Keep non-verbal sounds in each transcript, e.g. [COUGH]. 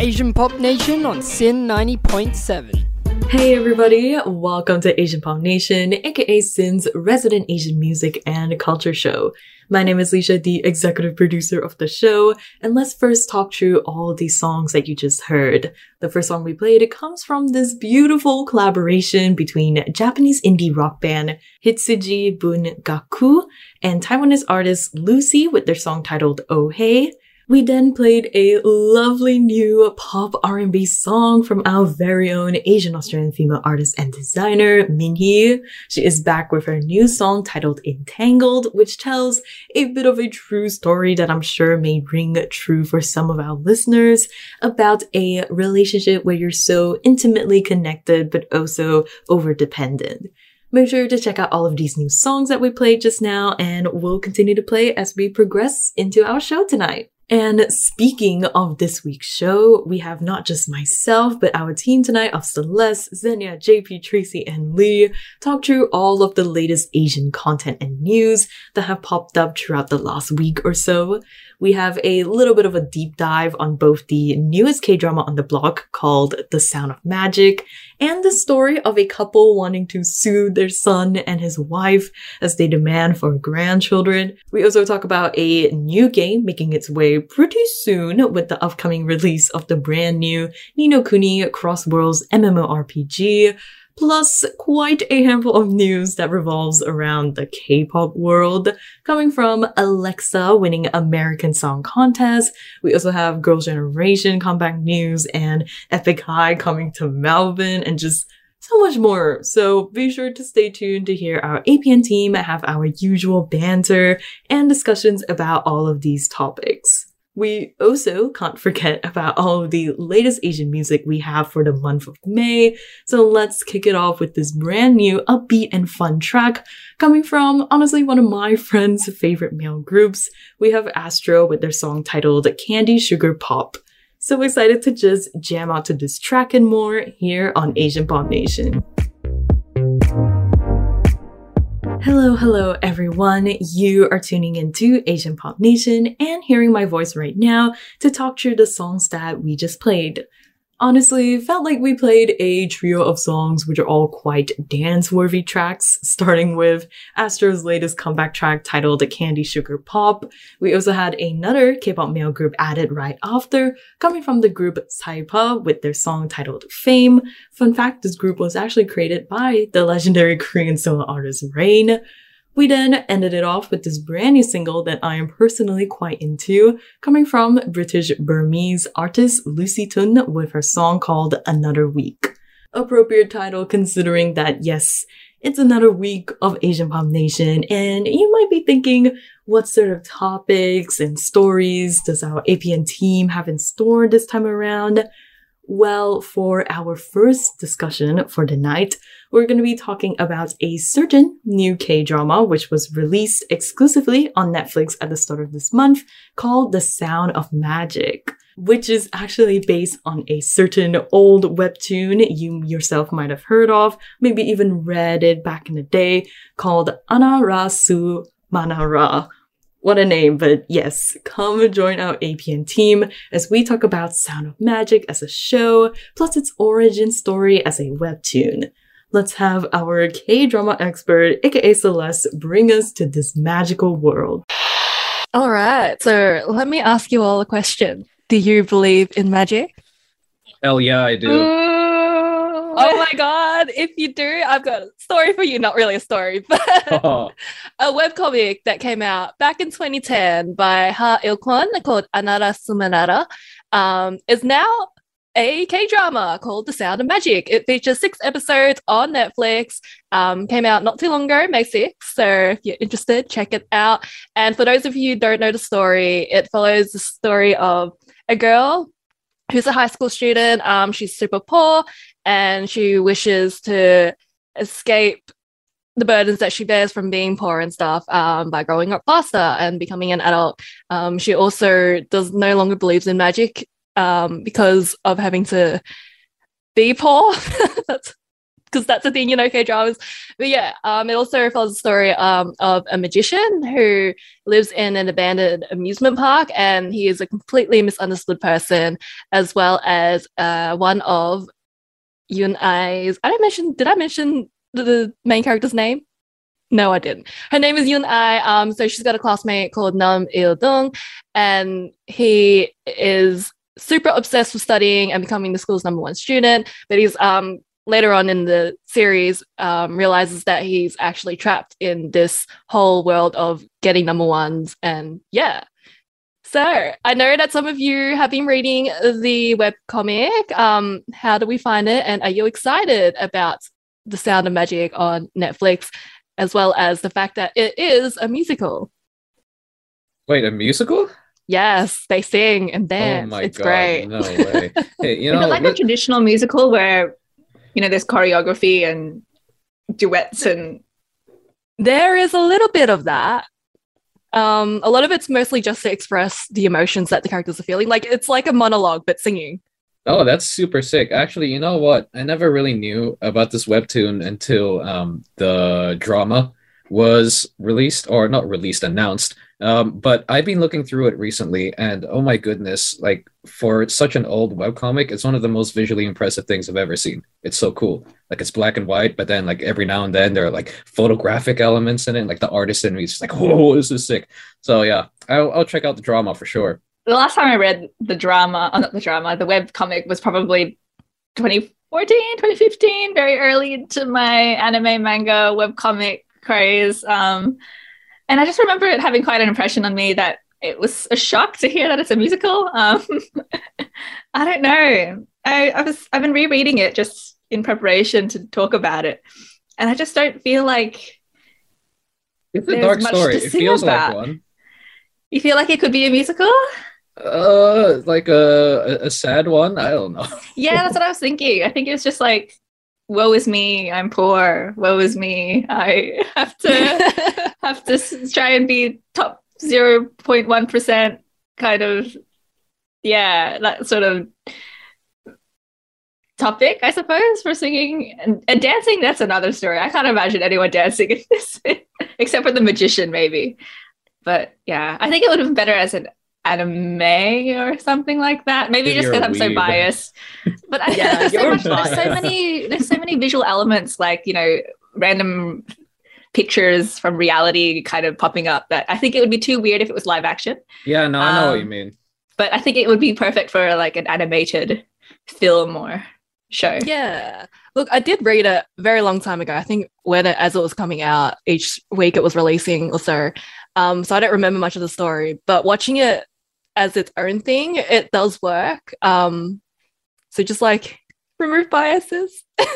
Asian Pop Nation on SYN 90.7. Hey everybody, welcome to Asian Pop Nation, aka SYN's resident Asian music and culture show. My name is Lisha, the executive producer of the show, and let's first talk through all the songs that you just heard. The first song we played it comes from this beautiful collaboration between Japanese indie rock band Hitsuji Bungaku and Taiwanese artist Lucy with their song titled Oh Hey. We then played a lovely new pop R&B song from our very own Asian Australian female artist and designer, Minhee. She is back with her new song titled Entangled, which tells a bit of a true story that I'm sure may ring true for some of our listeners about a relationship where you're so intimately connected but also over dependent. Make sure to check out all of these new songs that we played just now, and we'll continue to play as we progress into our show tonight. And speaking of this week's show, we have not just myself, but our team tonight of Celeste, Xenia, JP, Tracy, and Lee talk through all of the latest Asian content and news that have popped up throughout the last week or so. We have a little bit of a deep dive on both the newest K-drama on the block called The Sound of Magic and the story of a couple wanting to sue their son and his wife as they demand for grandchildren. We also talk about a new game making its way pretty soon with the upcoming release of the brand new Ni no Kuni Cross Worlds MMORPG plus quite a handful of news that revolves around the K-pop world, coming from Alexa winning American Song Contest. We also have Girls' Generation comeback news and Epic High coming to Melbourne and just so much more. So be sure to stay tuned to hear our APN team have our usual banter and discussions about all of these topics. We also can't forget about all of the latest Asian music we have for the month of May. So let's kick it off with this brand new upbeat and fun track coming from honestly one of my friends' favorite male groups. We have Astro with their song titled Candy Sugar Pop. So excited to just jam out to this track and more here on Asian Pop Nation. Hello, hello, everyone. You are tuning into Asian Pop Nation and hearing my voice right now to talk through the songs that we just played. Honestly, felt like we played a trio of songs which are all quite dance-worthy tracks, starting with Astro's latest comeback track titled Candy Sugar Pop. We also had another K-pop male group added right after, coming from the group CIIPHER with their song titled Fame. Fun fact, this group was actually created by the legendary Korean solo artist Rain. We then ended it off with this brand new single that I am personally quite into, coming from British Burmese artist Lucy Tun with her song called Another Week. Appropriate title considering that yes, it's another week of Asian Pop Nation, and you might be thinking, what sort of topics and stories does our APN team have in store this time around? Well, for our first discussion for the night, we're going to be talking about a certain new K drama which was released exclusively on Netflix at the start of this month called The Sound of Magic. Which is actually based on a certain old webtoon you yourself might have heard of, maybe even read it back in the day, called Anarasu Manara, what a name, but yes, come join our APN team as we talk about Sound of Magic as a show, plus its origin story as a webtoon. Let's have our K-drama expert, aka Celeste, bring us to this magical world. All right, so let me ask you all a question. Do you believe in magic? Hell yeah, I do. oh my god, if you do, I've got a story for you. Not really a story, [LAUGHS] but Oh, [LAUGHS] a webcomic that came out back in 2010 by Ha Il-kwon called Annarasumanara um, is now a K-drama called The Sound of Magic. It features six episodes on Netflix. Um, came out not too long ago, May 6th. So if you're interested, check it out. And for those of you who don't know the story, it follows the story of a girl who's a high school student. Um, she's super poor and she wishes to escape the burdens that she bears from being poor and stuff um, by growing up faster and becoming an adult. Um, she also does no longer believes in magic um, because of having to be poor. [LAUGHS] That's because that's the thing, you know, K dramas. But yeah, um, it also follows the story um, of a magician who lives in an abandoned amusement park, and he is a completely misunderstood person, as well as uh, one of Yun Ai's. I didn't mention. Did I mention the, the main character's name? No, I didn't. Her name is Yun Ai. Um, so she's got a classmate called Nam Il Dung, and he is super obsessed with studying and becoming the school's number one student. But he's um later on in the series um, realizes that he's actually trapped in this whole world of getting number ones and yeah so i know that some of you have been reading the web comic um, how do we find it and are you excited about the sound of magic on netflix as well as the fact that it is a musical Wait, a musical? Yes they sing and dance oh my it's god! great No way. [LAUGHS] Hey, you Is know, it like a traditional musical where, you know, there's choreography and duets and There is a little bit of that. Um, a lot of it's mostly just to express the emotions that the characters are feeling. Like it's like a monologue, but singing. Oh, that's super sick. Actually, you know what? I never really knew about this webtoon until um, the drama was released, or not released, announced. Um, but I've been looking through it recently, and oh my goodness, like for such an old webcomic, it's one of the most visually impressive things I've ever seen. It's so cool. Like it's black and white, but then like every now and then there are like photographic elements in it, like the artist in me is like, [LAUGHS] whoa, this is sick. So yeah, I'll, I'll check out the drama for sure. the last time I read the drama, oh, not the drama, the web comic was probably 2014, 2015, very early into my anime manga web comic craze. Um, and I just remember it having quite an impression on me that it was a shock to hear that it's a musical. Um, [LAUGHS] I don't know. I, I was I've been rereading it just in preparation to talk about it, and I just don't feel like It's a dark story. to It feels like about. one. you feel like it could be a musical. Uh, like a, a a sad one. I don't know. Yeah, that's [LAUGHS] what I was thinking. I think it was just like, woe is me, I'm poor. Woe is me, I [LAUGHS] have to [LAUGHS] have to try and be top zero point one percent kind of. Yeah, that sort of topic, I suppose, for singing and, and dancing. That's another story. I can't imagine anyone dancing in this, [LAUGHS] except for the magician, maybe. But yeah, I think it would have been better as an anime or something like that. Maybe just you're because a I'm so biased. But I, [LAUGHS] Yeah, there's, so much, there's so many there's so many visual elements like you know random pictures from reality kind of popping up that I think it would be too weird if it was live action. Yeah, no, I know what you Um, mean. But I think it would be perfect for like an animated film or show. yeah. Look, I did read it a very long time ago. I think when it, as it was coming out, each week it was releasing or so. Um, so I don't remember much of the story, but watching it as its own thing, it does work. Um, so just like remove biases. So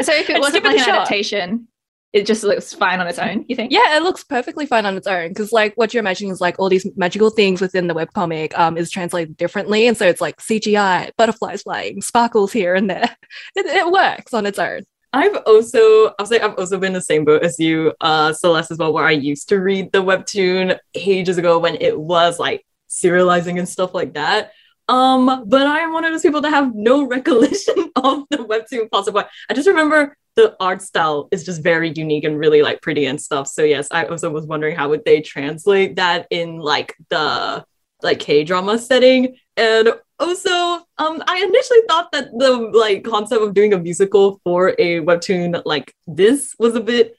so if [LAUGHS] it wasn't it like a an shot. adaptation, it just looks fine on its own, you think? Yeah, it looks perfectly fine on its own because, like, what you're imagining is like all these magical things within the webcomic um, is translated differently. And so it's like CGI, butterflies flying, sparkles here and there. [LAUGHS] It, it works on its own. I've also I'll say I've also been the same boat as you, uh, Celeste as well, where I used to read the webtoon ages ago when it was like serializing and stuff like that. Um, but I am one of those people that have no [LAUGHS] recollection of the webtoon possible. I just remember the art style is just very unique and really like pretty and stuff. So yes, I also was wondering how would they translate that in like the like K drama setting. And also, um, I initially thought that the like concept of doing a musical for a webtoon like this was a bit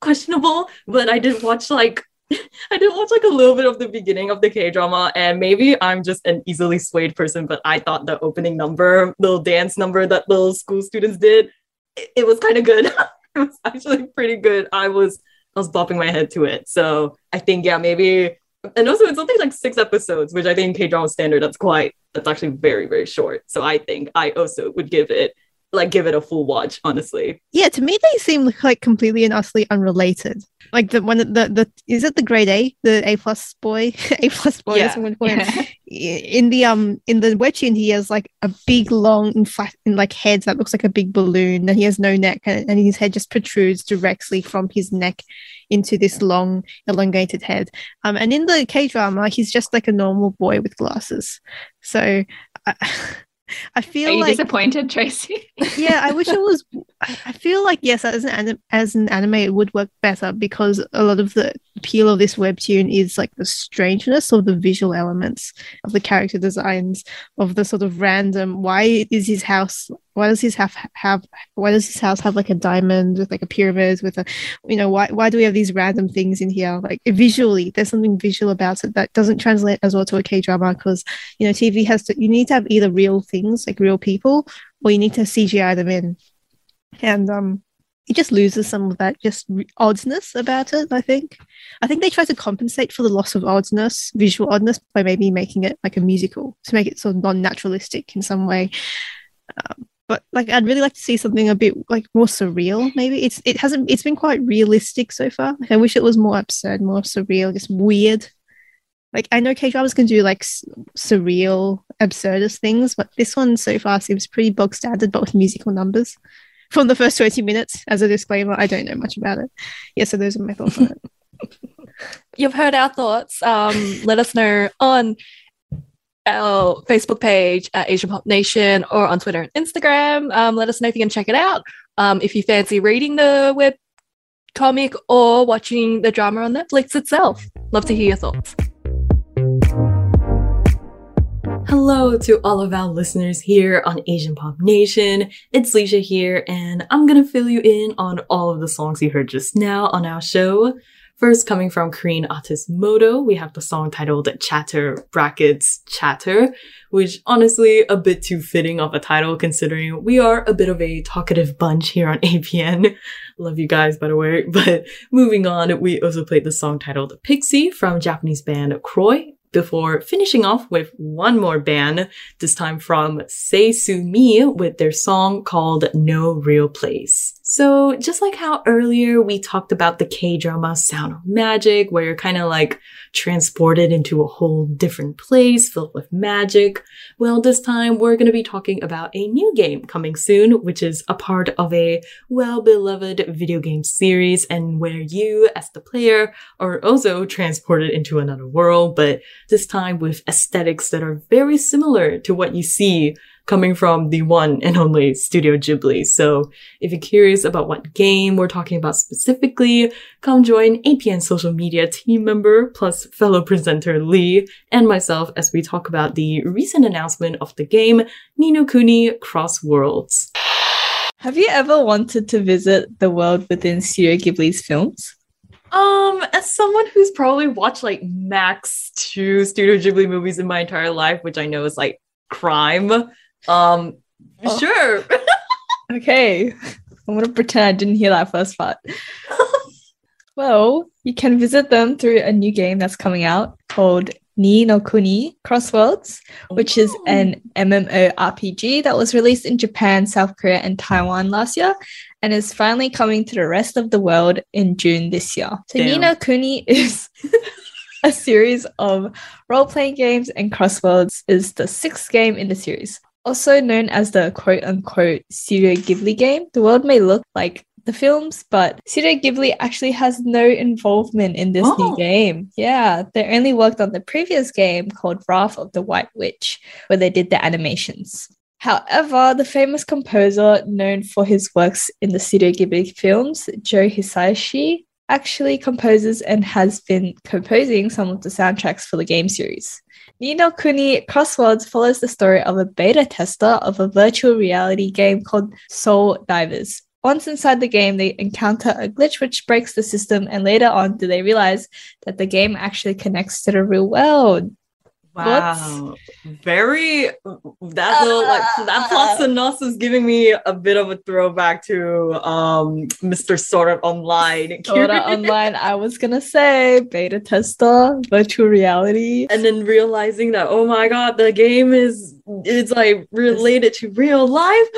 questionable, but I did watch like [LAUGHS] I did watch like a little bit of the beginning of the K drama, and maybe I'm just an easily swayed person, but I thought the opening number, little dance number that little school students did, it, it was kind of good. [LAUGHS] it was actually pretty good. I was I was bopping my head to it. So I think yeah, maybe and also it's only like six episodes, which I think K drama standard that's quite that's actually very very short. So I think I also would give it like give it a full watch. Honestly, Yeah, to me they seem like completely and utterly unrelated. Like the one that the, the is it the grade A, the A plus boy, [LAUGHS] A plus boy, Yeah. someone call him. in the um in the webtoon he has like a big long inflat in like head that looks like a big balloon and he has no neck and, and his head just protrudes directly from his neck into this long elongated head um and in the k drama he's just like a normal boy with glasses so I, [LAUGHS] I Are feel you like disappointed, Tracy? yeah, I wish it was. [LAUGHS] I feel like yes, as an anim- as an anime, it would work better because a lot of the appeal of this webtoon is like the strangeness of the visual elements of the character designs of the sort of random. Why is his house? Why does his have have? Why does his house have like a diamond with like a pyramid with a? You know why? Why do we have these random things in here? Like visually, there's something visual about it that doesn't translate as well to a K drama because you know TV has to. You need to have either real things like real people or you need to CGI them in. And um it just loses some of that just oddness about it, I think. I think they try to compensate for the loss of oddness, visual oddness, by maybe making it like a musical to make it sort of non-naturalistic in some way. Um, but like I'd really like to see something a bit like more surreal. Maybe it's it hasn't it's been quite realistic so far. Like, I wish it was more absurd, more surreal, just weird. Like I know K dramas can do like s- surreal, absurdist things, but this one so far seems pretty bog standard, but with musical numbers. From the first 20 minutes, as a disclaimer, I don't know much about it. Yeah, so those are my thoughts on it. [LAUGHS] You've heard our thoughts. Um, let us know on our Facebook page at Asian Pop Nation or on Twitter and Instagram. Um, let us know if you can check it out. Um, if you fancy reading the web comic or watching the drama on Netflix itself. Love to hear your thoughts. Hello to all of our listeners here on Asian Pop Nation. It's Leisha here, and I'm gonna fill you in on all of the songs you heard just now on our show. First, coming from Korean artist Moto, we have the song titled Chatter brackets Chatter, which honestly a bit too fitting of a title considering we are a bit of a talkative bunch here on [LAUGHS] APN. Love you guys, by the way. [LAUGHS] But moving on, we also played the song titled Pixie from Japanese band Croy before finishing off with one more band, this time from Say Sue Me with their song called No Real Place. So just like how earlier we talked about the K-drama Sound of Magic, where you're kind of like transported into a whole different place filled with magic. Well, this time we're going to be talking about a new game coming soon, which is a part of a well-beloved video game series and where you as the player are also transported into another world, but this time with aesthetics that are very similar to what you see coming from the one and only Studio Ghibli. So if you're curious about what game we're talking about specifically, come join APN social media team member plus fellow presenter Lee and myself as we talk about the recent announcement of the game Ni no Kuni Cross Worlds. Have you ever wanted to visit the world within Studio Ghibli's films? Um, as someone who's probably watched like max two Studio Ghibli movies in my entire life, which I know is like crime. Um, Oh. sure. [LAUGHS] Okay, I'm gonna pretend I didn't hear that first part. [LAUGHS] well, you can visit them through a new game that's coming out called Ni no Kuni Crossworlds, which is an MMORPG that was released in Japan, South Korea, and Taiwan last year, and is finally coming to the rest of the world in June this year. So Ni no Kuni is [LAUGHS] a series of role-playing games, and Crossworlds is the sixth game in the series. Also known as the quote unquote Studio Ghibli game, the world may look like the films, but Studio Ghibli actually has no involvement in this Oh. new game. Yeah, they only worked on the previous game called Wrath of the White Witch, where they did the animations. However, the famous composer known for his works in the Studio Ghibli films, Joe Hisaishi, actually composes and has been composing some of the soundtracks for the game series. Ni no Kuni Cross Worlds follows the story of a beta tester of a virtual reality game called Soul Divers. Once inside the game, they encounter a glitch which breaks the system, and later on, do they realize that the game actually connects to the real world? Wow. Very that little like that plot synopsis is giving me a bit of a throwback to um Mr. Sword Art Online. Sword Art Online, I was gonna say beta tester, virtual reality. and then realizing that oh my god, the game is it's like related to real life.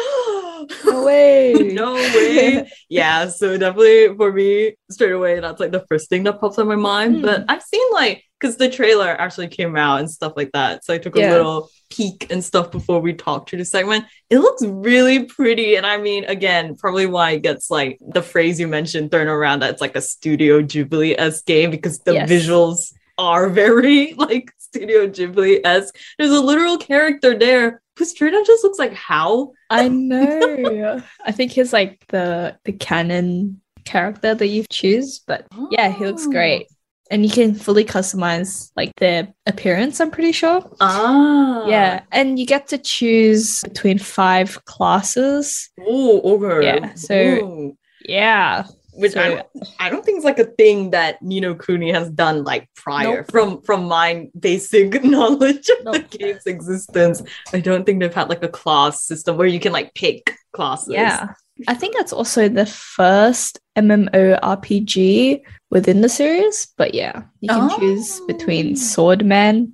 No [GASPS] way. no way. [LAUGHS] yeah, so definitely for me, straight away, that's like the first thing that pops in my mind. Hmm. But I've seen like because the trailer actually came out and stuff like that. So I took a Yeah. little peek and stuff before we talked through the segment. It looks really pretty. And I mean, again, probably why it gets like the phrase you mentioned thrown around that it's like a Studio Ghibli esque game because the Yes. visuals are very [LAUGHS] like Studio Ghibli esque. There's a literal character there who straight up just looks like how I [LAUGHS] know. I think he's like the the canon character that you choose, but yeah, he looks Oh. great. And you can fully customize like their appearance, I'm pretty sure. Ah. Yeah, and you get to choose between five classes. Oh, okay. Yeah, so- Ooh. Yeah. which I don't, I don't think is like a thing that Ni no Kuni has done like prior Nope. from from my basic [LAUGHS] knowledge of Nope. the game's existence. I don't think they've had like a class system where you can like pick classes. Yeah. I think that's also the first MMORPG within the series. But yeah, you can choose Oh. between Swordman.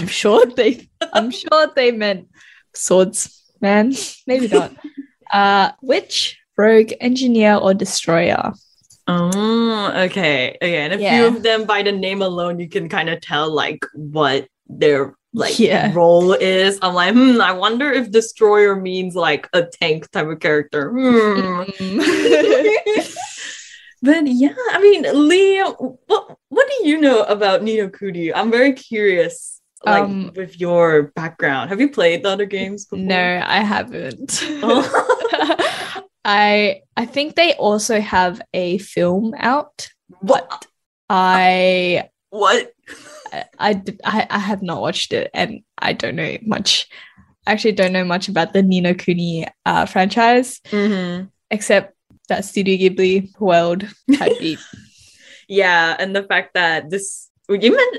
I'm sure they I'm sure they meant swordsman. Maybe not. [LAUGHS] uh witch, rogue, engineer, or destroyer. Oh, okay. Okay. And a few Yeah. of them by the name alone, you can kind of tell like what their like Yeah. role is. I'm like, hmm, I wonder if destroyer means like a tank type of character. Hmm. [LAUGHS] but yeah, I mean, Leah, what what do you know about Ni no Kuni? I'm very curious. Like Um, with your background, have you played the other games before? no, I haven't. Oh. [LAUGHS] I I think they also have a film out. what? I What? I, I, did- I I have not watched it and I don't know much. I actually don't know much about the Ni no Kuni uh, franchise Mm-hmm. except that Studio Ghibli world [LAUGHS] beat. Yeah, and the fact that this you meant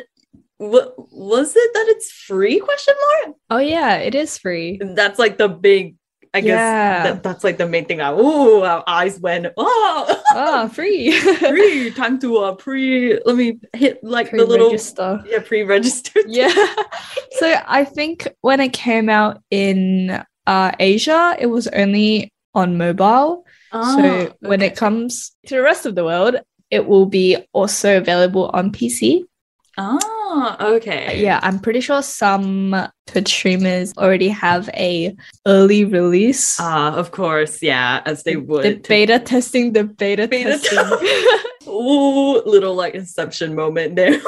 what was it that it's free question mark? Oh yeah, it is free. That's like the big I guess Yeah. that, that's like the main thing. I oh our eyes went [LAUGHS] oh Ah, free. [LAUGHS] free time to uh pre let me hit like the little yeah pre-registered [LAUGHS] Yeah. so I think when it came out in uh, Asia, it was only on mobile. so when it comes to the rest of the world, it will be also available on PC. Oh okay Yeah, I'm pretty sure some Twitch streamers already have a early release. ah of course yeah as they would the beta testing, the beta, Beta testing. [LAUGHS] Ooh, little like inception moment there.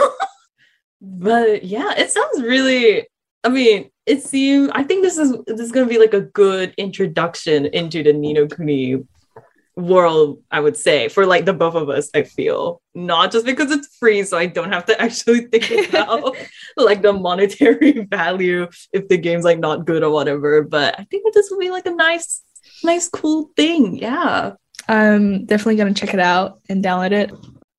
[LAUGHS] but yeah, it sounds really. I mean, it seems. I think this is this is gonna be like a good introduction into the Ni no Kuni world. I would say for like the both of us. I feel not just because it's free, so I don't have to [LAUGHS] actually think about [LAUGHS] like the monetary [LAUGHS] value if the game's like not good or whatever. But I think that this will be like a nice, nice, cool thing. Yeah. I'm definitely going to check it out and download it.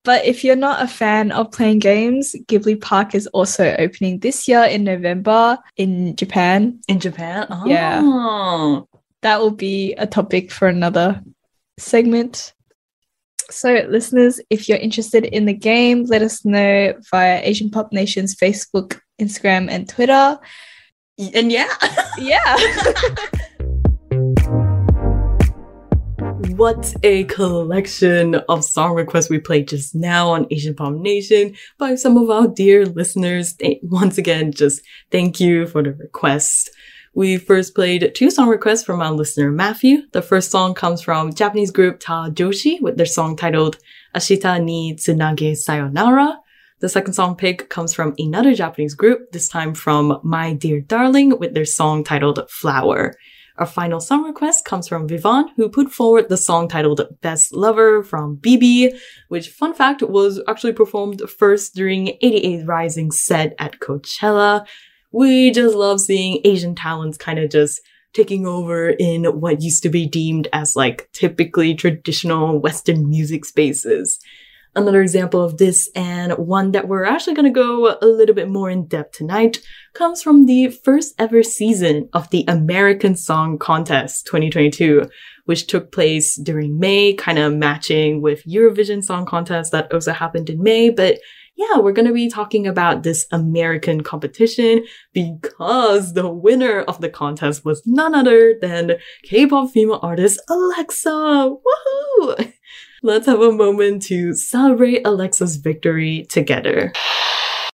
But if you're not a fan of playing games, Ghibli Park is also opening this year in November in Japan. In Japan? Oh. Yeah. That will be a topic for another segment. So, listeners, if you're interested in the game, let us know via Asian Pop Nation's Facebook, Instagram, and Twitter. And yeah. [LAUGHS] Yeah. [LAUGHS] what a collection of song requests we played just now on Asian Pop Nation by some of our dear listeners. Once again, just thank you for the request. We first played two song requests from our listener Matthew. The first song comes from Japanese group Ta Joshi with their song titled Ashita ni Tsunage Sayonara. The second song pick comes from another Japanese group, this time from My Dear Darling with their song titled Flower. Our final song request comes from Vivan, who put forward the song titled Best Lover from BIBI, which, fun fact, was actually performed first during 88 Rising set at Coachella. We just love seeing Asian talents kind of just taking over in what used to be deemed as like typically traditional Western music spaces. Another example of this, and one that we're actually going to go a little bit more in depth tonight, comes from the first ever season of the American Song Contest 2022, which took place during May, kind of matching with Eurovision Song Contest that also happened in May. But yeah, we're going to be talking about this American competition because the winner of the contest was none other than K-pop female artist Alexa. Woohoo! [LAUGHS] Let's have a moment to celebrate Alexa's victory together.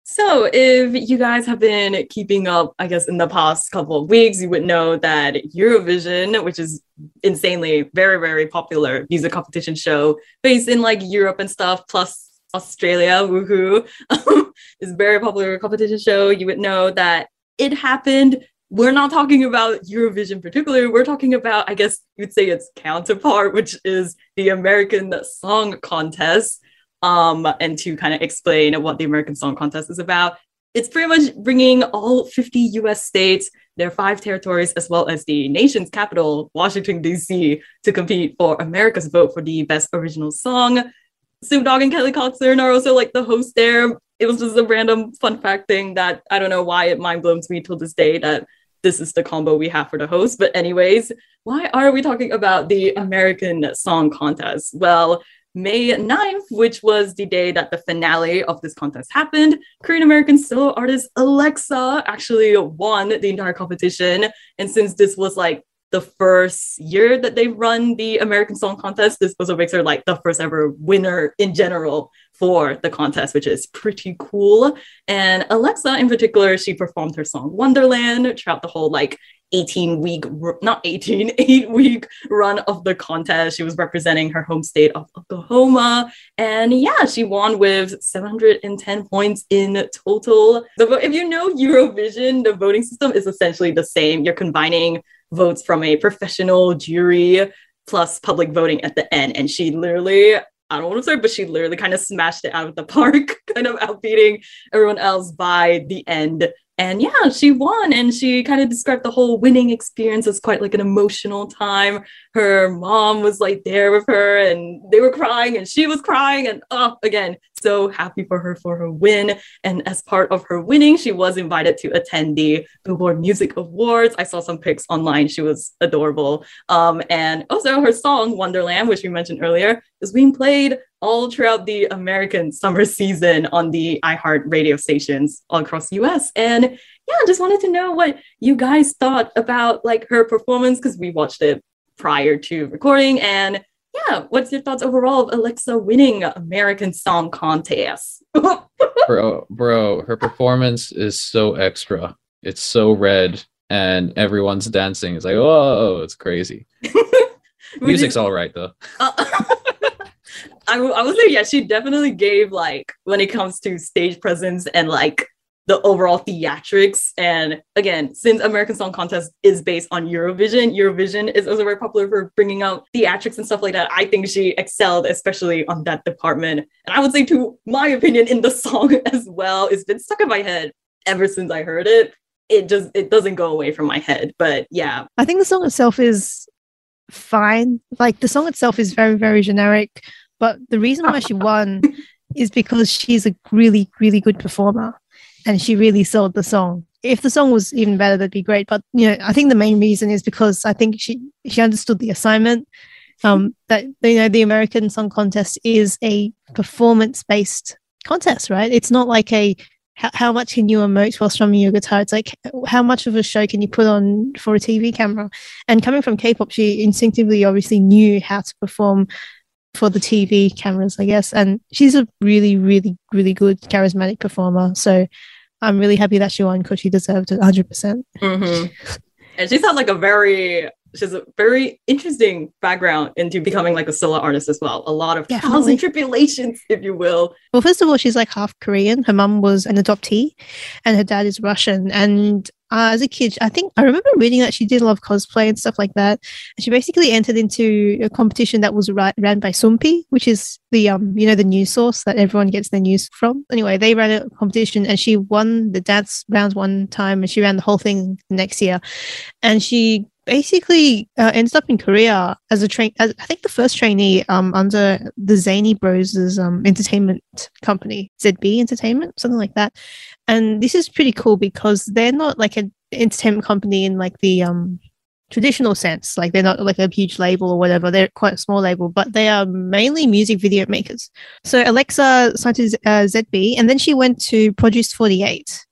So, if you guys have been keeping up, I guess, in the past couple of weeks, you would know that Eurovision, which is insanely very, very popular music competition show based in like Europe and stuff, plus Australia, woohoo, [LAUGHS] is a very popular competition show. You would know that it happened we're not talking about Eurovision particularly. We're talking about, I guess you'd say its counterpart, which is the American Song Contest. Um, and to kind of explain what the American Song Contest is about, it's pretty much bringing all 50 US states, their five territories, as well as the nation's capital, Washington, D.C., to compete for America's vote for the best original song. Snoop Dogg and Kelly Clarkson are also like the host there. It was just a random fun fact thing that I don't know why it mind blows me till this day that this is the combo we have for the host. But, anyways, why are we talking about the American Song Contest? Well, May 9th, which was the day that the finale of this contest happened, Korean American solo artist Alexa actually won the entire competition. And since this was like the first year that they run the American Song Contest, this also makes her like the first ever winner in general for the contest, which is pretty cool. And Alexa, in particular, she performed her song Wonderland throughout the whole like 18 week, not 18, [LAUGHS] eight week run of the contest. She was representing her home state of Oklahoma. And yeah, she won with 710 points in total. So if you know Eurovision, the voting system is essentially the same. You're combining votes from a professional jury plus public voting at the end. And she literally, I don't want to say, but she literally kind of smashed it out of the park, [LAUGHS] kind of outbeating everyone else by the end and yeah, she won and she kind of described the whole winning experience as quite like an emotional time. Her mom was like there with her and they were crying and she was crying. And oh, again, so happy for her for her win. And as part of her winning, she was invited to attend the Billboard Music Awards. I saw some pics online. She was adorable. Um, and also her song Wonderland, which we mentioned earlier, is being played all throughout the American summer season on the iHeart radio stations all across the US. And yeah, just wanted to know what you guys thought about like her performance because we watched it prior to recording. And yeah, what's your thoughts overall of Alexa winning American Song Contest? [LAUGHS] bro, bro, her performance is so extra. It's so red, and everyone's dancing. It's like, oh, it's crazy. [LAUGHS] Music's all right though. [LAUGHS] Uh- I, I would say, yeah, she definitely gave like when it comes to stage presence and like the overall theatrics. And again, since American Song Contest is based on Eurovision, Eurovision is also very popular for bringing out theatrics and stuff like that. I think she excelled, especially on that department. And I would say, to my opinion, in the [LAUGHS] song as well, it's been stuck in my head ever since I heard it. It just it doesn't go away from my head. But yeah, I think the song itself is fine. Like the song itself is very very generic. But the reason why she won [LAUGHS] is because she's a really, really good performer and she really sold the song. If the song was even better, that'd be great. But you know, I think the main reason is because I think she she understood the assignment. Um, that you know, the American Song Contest is a performance based contest, right? It's not like a how, how much can you emote while strumming your guitar? It's like how much of a show can you put on for a TV camera? And coming from K-pop, she instinctively obviously knew how to perform for the TV cameras, I guess. And she's a really, really, really good charismatic performer. So I'm really happy that she won because she deserved it 100%. percent mm-hmm. And she's had like a very, she's a very interesting background into becoming like a solo artist as well. A lot of Definitely. trials and tribulations, if you will. Well, first of all, she's like half Korean. Her mum was an adoptee and her dad is Russian. And uh, as a kid, I think I remember reading that she did a lot of cosplay and stuff like that. And she basically entered into a competition that was ran by Soompi, which is the um you know the news source that everyone gets their news from. Anyway, they ran a competition and she won the dance round one time and she ran the whole thing next year, and she basically uh, ended up in Korea as a train. As, I think the first trainee um, under the Zany Bros' um, entertainment company, ZB Entertainment, something like that. And this is pretty cool because they're not like an entertainment company in like the um, traditional sense. Like they're not like a huge label or whatever. They're quite a small label, but they are mainly music video makers. So Alexa signed to uh, ZB, and then she went to Produce 48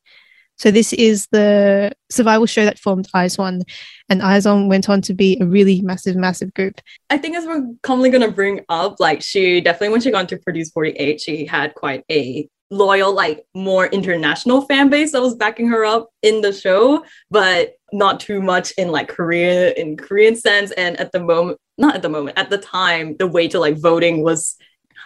so this is the survival show that formed IZ*ONE, and IZ*ONE went on to be a really massive, massive group. I think as we're commonly going to bring up, like she definitely when she got to produce 48, she had quite a loyal, like more international fan base that was backing her up in the show, but not too much in like Korea in Korean sense. And at the moment, not at the moment, at the time, the way to like voting was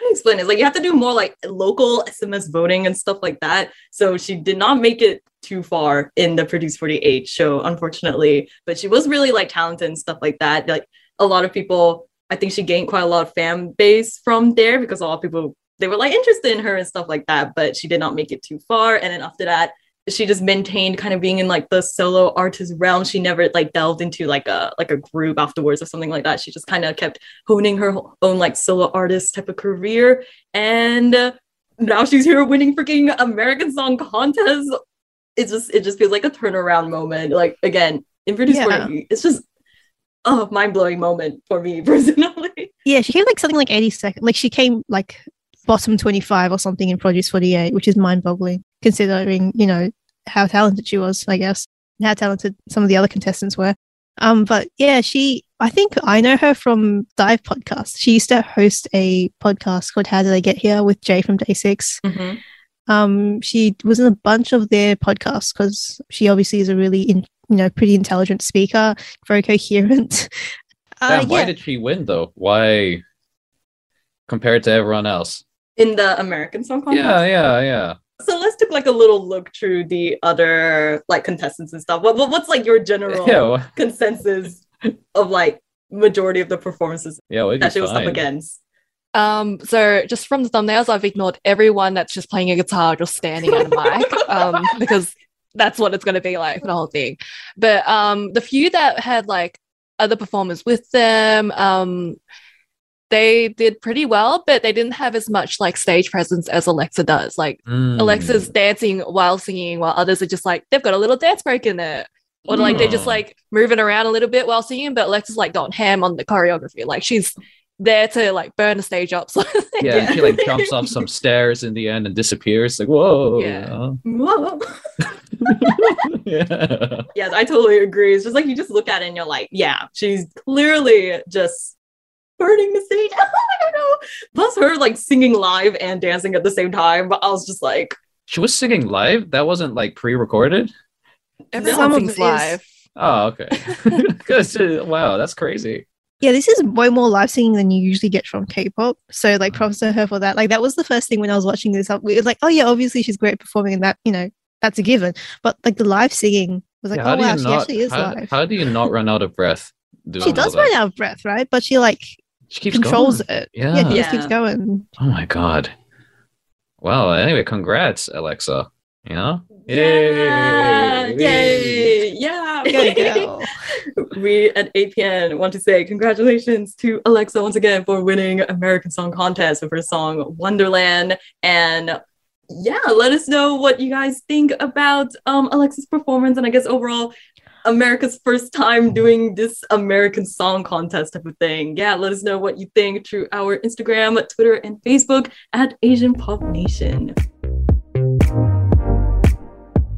how to explain it? Like you have to do more like local SMS voting and stuff like that. So she did not make it too far in the Produce 48 show, unfortunately. But she was really like talented and stuff like that. Like a lot of people, I think she gained quite a lot of fan base from there because a lot of people they were like interested in her and stuff like that. But she did not make it too far. And then after that, she just maintained kind of being in like the solo artist realm. She never like delved into like a like a group afterwards or something like that. She just kind of kept honing her own like solo artist type of career. And uh, now she's here winning freaking American Song Contest. It just it just feels like a turnaround moment. Like again, in Produce Yeah. 48, it's just oh mind blowing moment for me [LAUGHS] personally. Yeah, she came like something like 82nd. Like she came like bottom 25 or something in Produce 48, which is mind boggling considering, you know, how talented she was, I guess, and how talented some of the other contestants were. Um, but yeah, she, I think I know her from Dive Podcast. She used to host a podcast called How Did I Get Here with Jay from Day 6 Um, she was in a bunch of their podcasts because she obviously is a really, in, you know, pretty intelligent speaker, very coherent. [LAUGHS] Uh, Damn, why yeah. did she win though? Why compared to everyone else? In the American Song Contest. Yeah, yeah, yeah. So let's take like a little look through the other like contestants and stuff. What, what what's like your general Yeah, wha- consensus of like majority of the performances yeah, what that she was up against? Um, so just from the thumbnails, I've ignored everyone that's just playing a guitar, just standing at a mic, [LAUGHS] um, because that's what it's going to be like for the whole thing. But um, the few that had like other performers with them, um, they did pretty well, but they didn't have as much like stage presence as Alexa does. Like Mm. Alexa's dancing while singing, while others are just like they've got a little dance break in there. Or like they're just Mm. like moving around a little bit while singing, but Alexa's like going ham on the choreography. Like she's there to like burn the stage up. [LAUGHS] So Yeah, and she like jumps off some stairs in the end and disappears. Like, whoa. Yeah. Whoa. [LAUGHS] [LAUGHS] yeah. yes, I totally agree. It's just like you just look at it and you're like, yeah, she's clearly just burning the stage. [LAUGHS] I don't know. Plus her like singing live and dancing at the same time. But I was just like, She was singing live. That wasn't like pre-recorded. everyone Some sings live. Oh, okay. [LAUGHS] 'Cause, wow, that's crazy. Yeah, this is way more live singing than you usually get from K-pop. So like props to her for that. Like that was the first thing when I was watching this. I was like, oh yeah, obviously she's great performing and that, you know, that's a given. But like the live singing was like, Yeah, how oh do wow, you she not? actually is how, live. how do you not run out of breath? doing she does that? run out of breath, right? But she like She keeps controls going. it. Yeah. Yeah, she just keeps going. Oh my god. Well, anyway, congrats, Alexa. You know? yeah, Yay. yay, yeah. Go [LAUGHS] we at APN want to say congratulations to Alexa once again for winning American Song Contest with her song Wonderland. And yeah, let us know what you guys think about um, Alexa's performance and I guess overall America's first time mm-hmm. doing this American Song Contest type of thing. Yeah, let us know what you think through our Instagram, Twitter, and Facebook at Asian Pop Nation.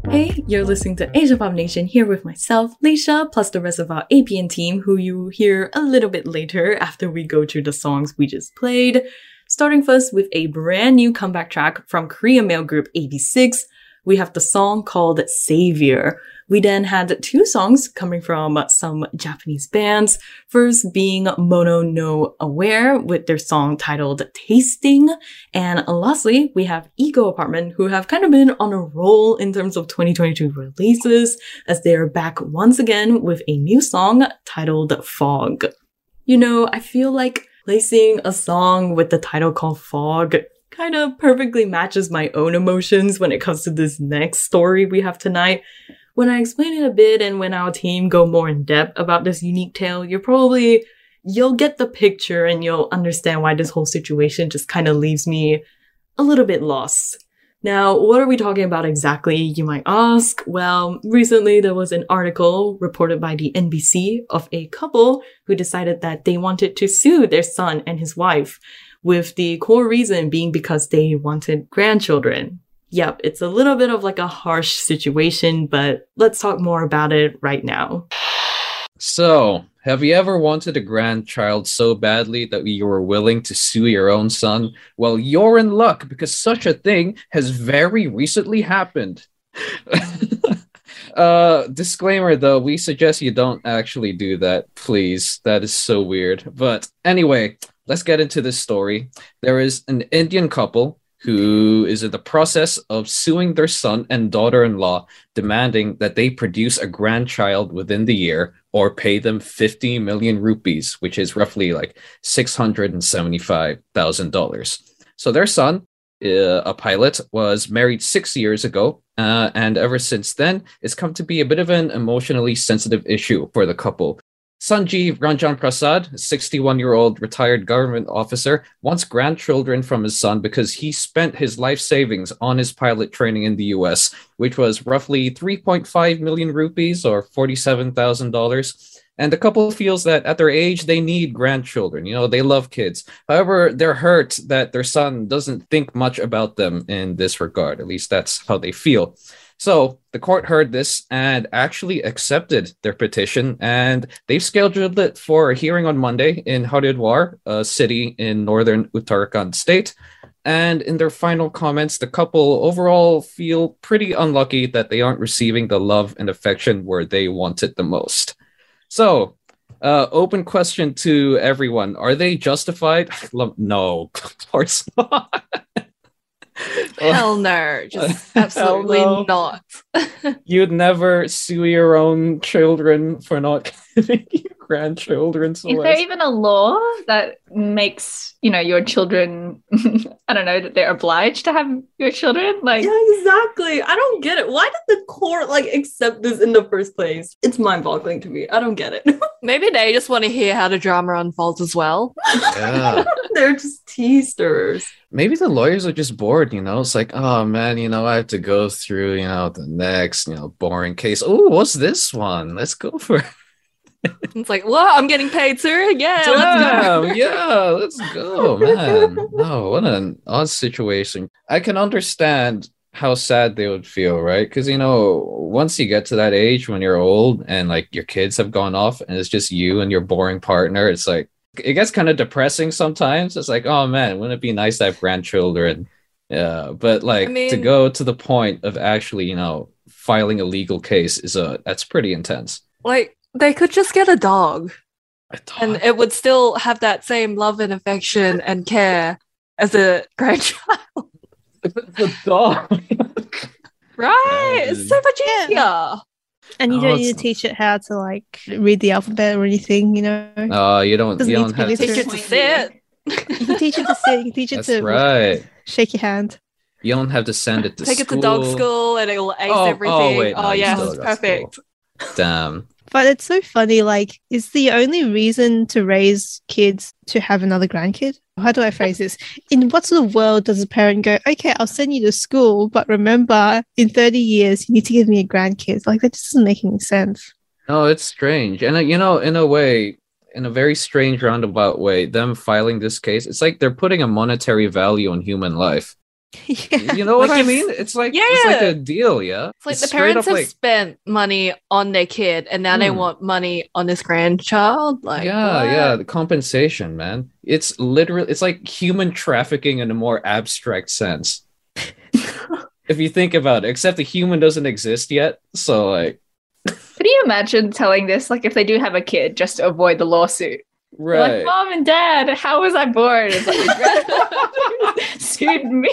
Hey, you're listening to Asia Pop Nation here with myself, Leisha, plus the rest of our APN team, who you hear a little bit later after we go through the songs we just played. Starting first with a brand new comeback track from Korean male group AB6IX, we have the song called Savior. We then had two songs coming from some Japanese bands. First being Mono no Aware with their song titled Tasting. And lastly, we have Ego Apartment who have kind of been on a roll in terms of 2022 releases as they are back once again with a new song titled Fog. You know, I feel like placing a song with the title called Fog kind of perfectly matches my own emotions when it comes to this next story we have tonight. When I explain it a bit and when our team go more in depth about this unique tale, you're probably you'll get the picture and you'll understand why this whole situation just kind of leaves me a little bit lost. Now, what are we talking about exactly, you might ask? Well, recently there was an article reported by the NBC of a couple who decided that they wanted to sue their son and his wife, with the core reason being because they wanted grandchildren. Yep, it's a little bit of like a harsh situation, but let's talk more about it right now. So, have you ever wanted a grandchild so badly that you were willing to sue your own son? Well, you're in luck because such a thing has very recently happened. [LAUGHS] uh disclaimer though we suggest you don't actually do that please that is so weird but anyway let's get into this story there is an indian couple who is in the process of suing their son and daughter in law, demanding that they produce a grandchild within the year or pay them 50 million rupees, which is roughly like $675,000. So their son, uh, a pilot, was married six years ago. Uh, and ever since then, it's come to be a bit of an emotionally sensitive issue for the couple. Sanjeev Ranjan Prasad, 61 year old retired government officer, wants grandchildren from his son because he spent his life savings on his pilot training in the US, which was roughly 3.5 million rupees or $47,000. And the couple feels that at their age, they need grandchildren. You know, they love kids. However, they're hurt that their son doesn't think much about them in this regard. At least that's how they feel. So the court heard this and actually accepted their petition, and they've scheduled it for a hearing on Monday in Haridwar, a city in northern Uttarakhand state. And in their final comments, the couple overall feel pretty unlucky that they aren't receiving the love and affection where they want it the most. So, uh, open question to everyone: Are they justified? [LAUGHS] No, of course not. [LAUGHS] [LAUGHS] Hell no, just [LAUGHS] absolutely no. not. [LAUGHS] You'd never sue your own children for not giving you grandchildren. Is there even a law that makes you know your children? [LAUGHS] I don't know that they're obliged to have your children. Like, Yeah, exactly. I don't get it. Why did the court like accept this in the first place? It's mind-boggling to me. I don't get it. [LAUGHS] Maybe they just want to hear how the drama unfolds as well. yeah. [LAUGHS] They're just teasters. Maybe the lawyers are just bored, you know. It's like, oh man, you know, I have to go through, you know, the next, you know, boring case. Oh, what's this one? Let's go for it. It's like, what? I'm getting paid, sir. Yeah, let's go. [LAUGHS] Yeah, let's go, man. No, what an odd situation. I can understand how sad they would feel, right? Because you know, once you get to that age when you're old and like your kids have gone off and it's just you and your boring partner, it's like it gets kind of depressing sometimes. It's like, oh man, wouldn't it be nice to have grandchildren? Yeah, but like to mean- go to the point of actually, you know, filing a legal case is a that's pretty intense. Like, they could just get a dog I and it would still have that same love and affection and care as a [LAUGHS] grandchild. the dog. Right? It's so much Yeah. And you Oh, don't need to teach it how to like read the alphabet or anything, you know. Oh, you don't Doesn't you need don't to have literate. Teach it to sit. You can teach it to sit, you can teach it That's to right. shake your hand. You don't have to send it to Take it to dog school and it'll ace Oh, oh, everything. wait, Oh, no, you yes, still it's school. perfect. Damn. But it's so funny, like, is the only reason to raise kids to have another grandkid? How do I phrase this? In what sort of world does a parent go, okay, I'll send you to school, but remember, in 30 years, you need to give me a grandkid? Like, that just doesn't make any sense. No, it's strange. And uh, you know, in a way, in a very strange roundabout way, them filing this case, it's like they're putting a monetary value on human life. [LAUGHS] yeah. You know what Like I mean? It's like yeah, it's like a deal, yeah. It's like It's the parents have like- spent money on their kid and now they Hmm. want money on this grandchild. Like, yeah, what? yeah, the compensation, man. It's literally it's like human trafficking in a more abstract sense. [LAUGHS] if you think about it, except the human doesn't exist yet. So like Could you imagine telling this, like, if they do have a kid, just to avoid the lawsuit? They're right. Like, mom and dad, how was I born? It's like, [LAUGHS] your sued me.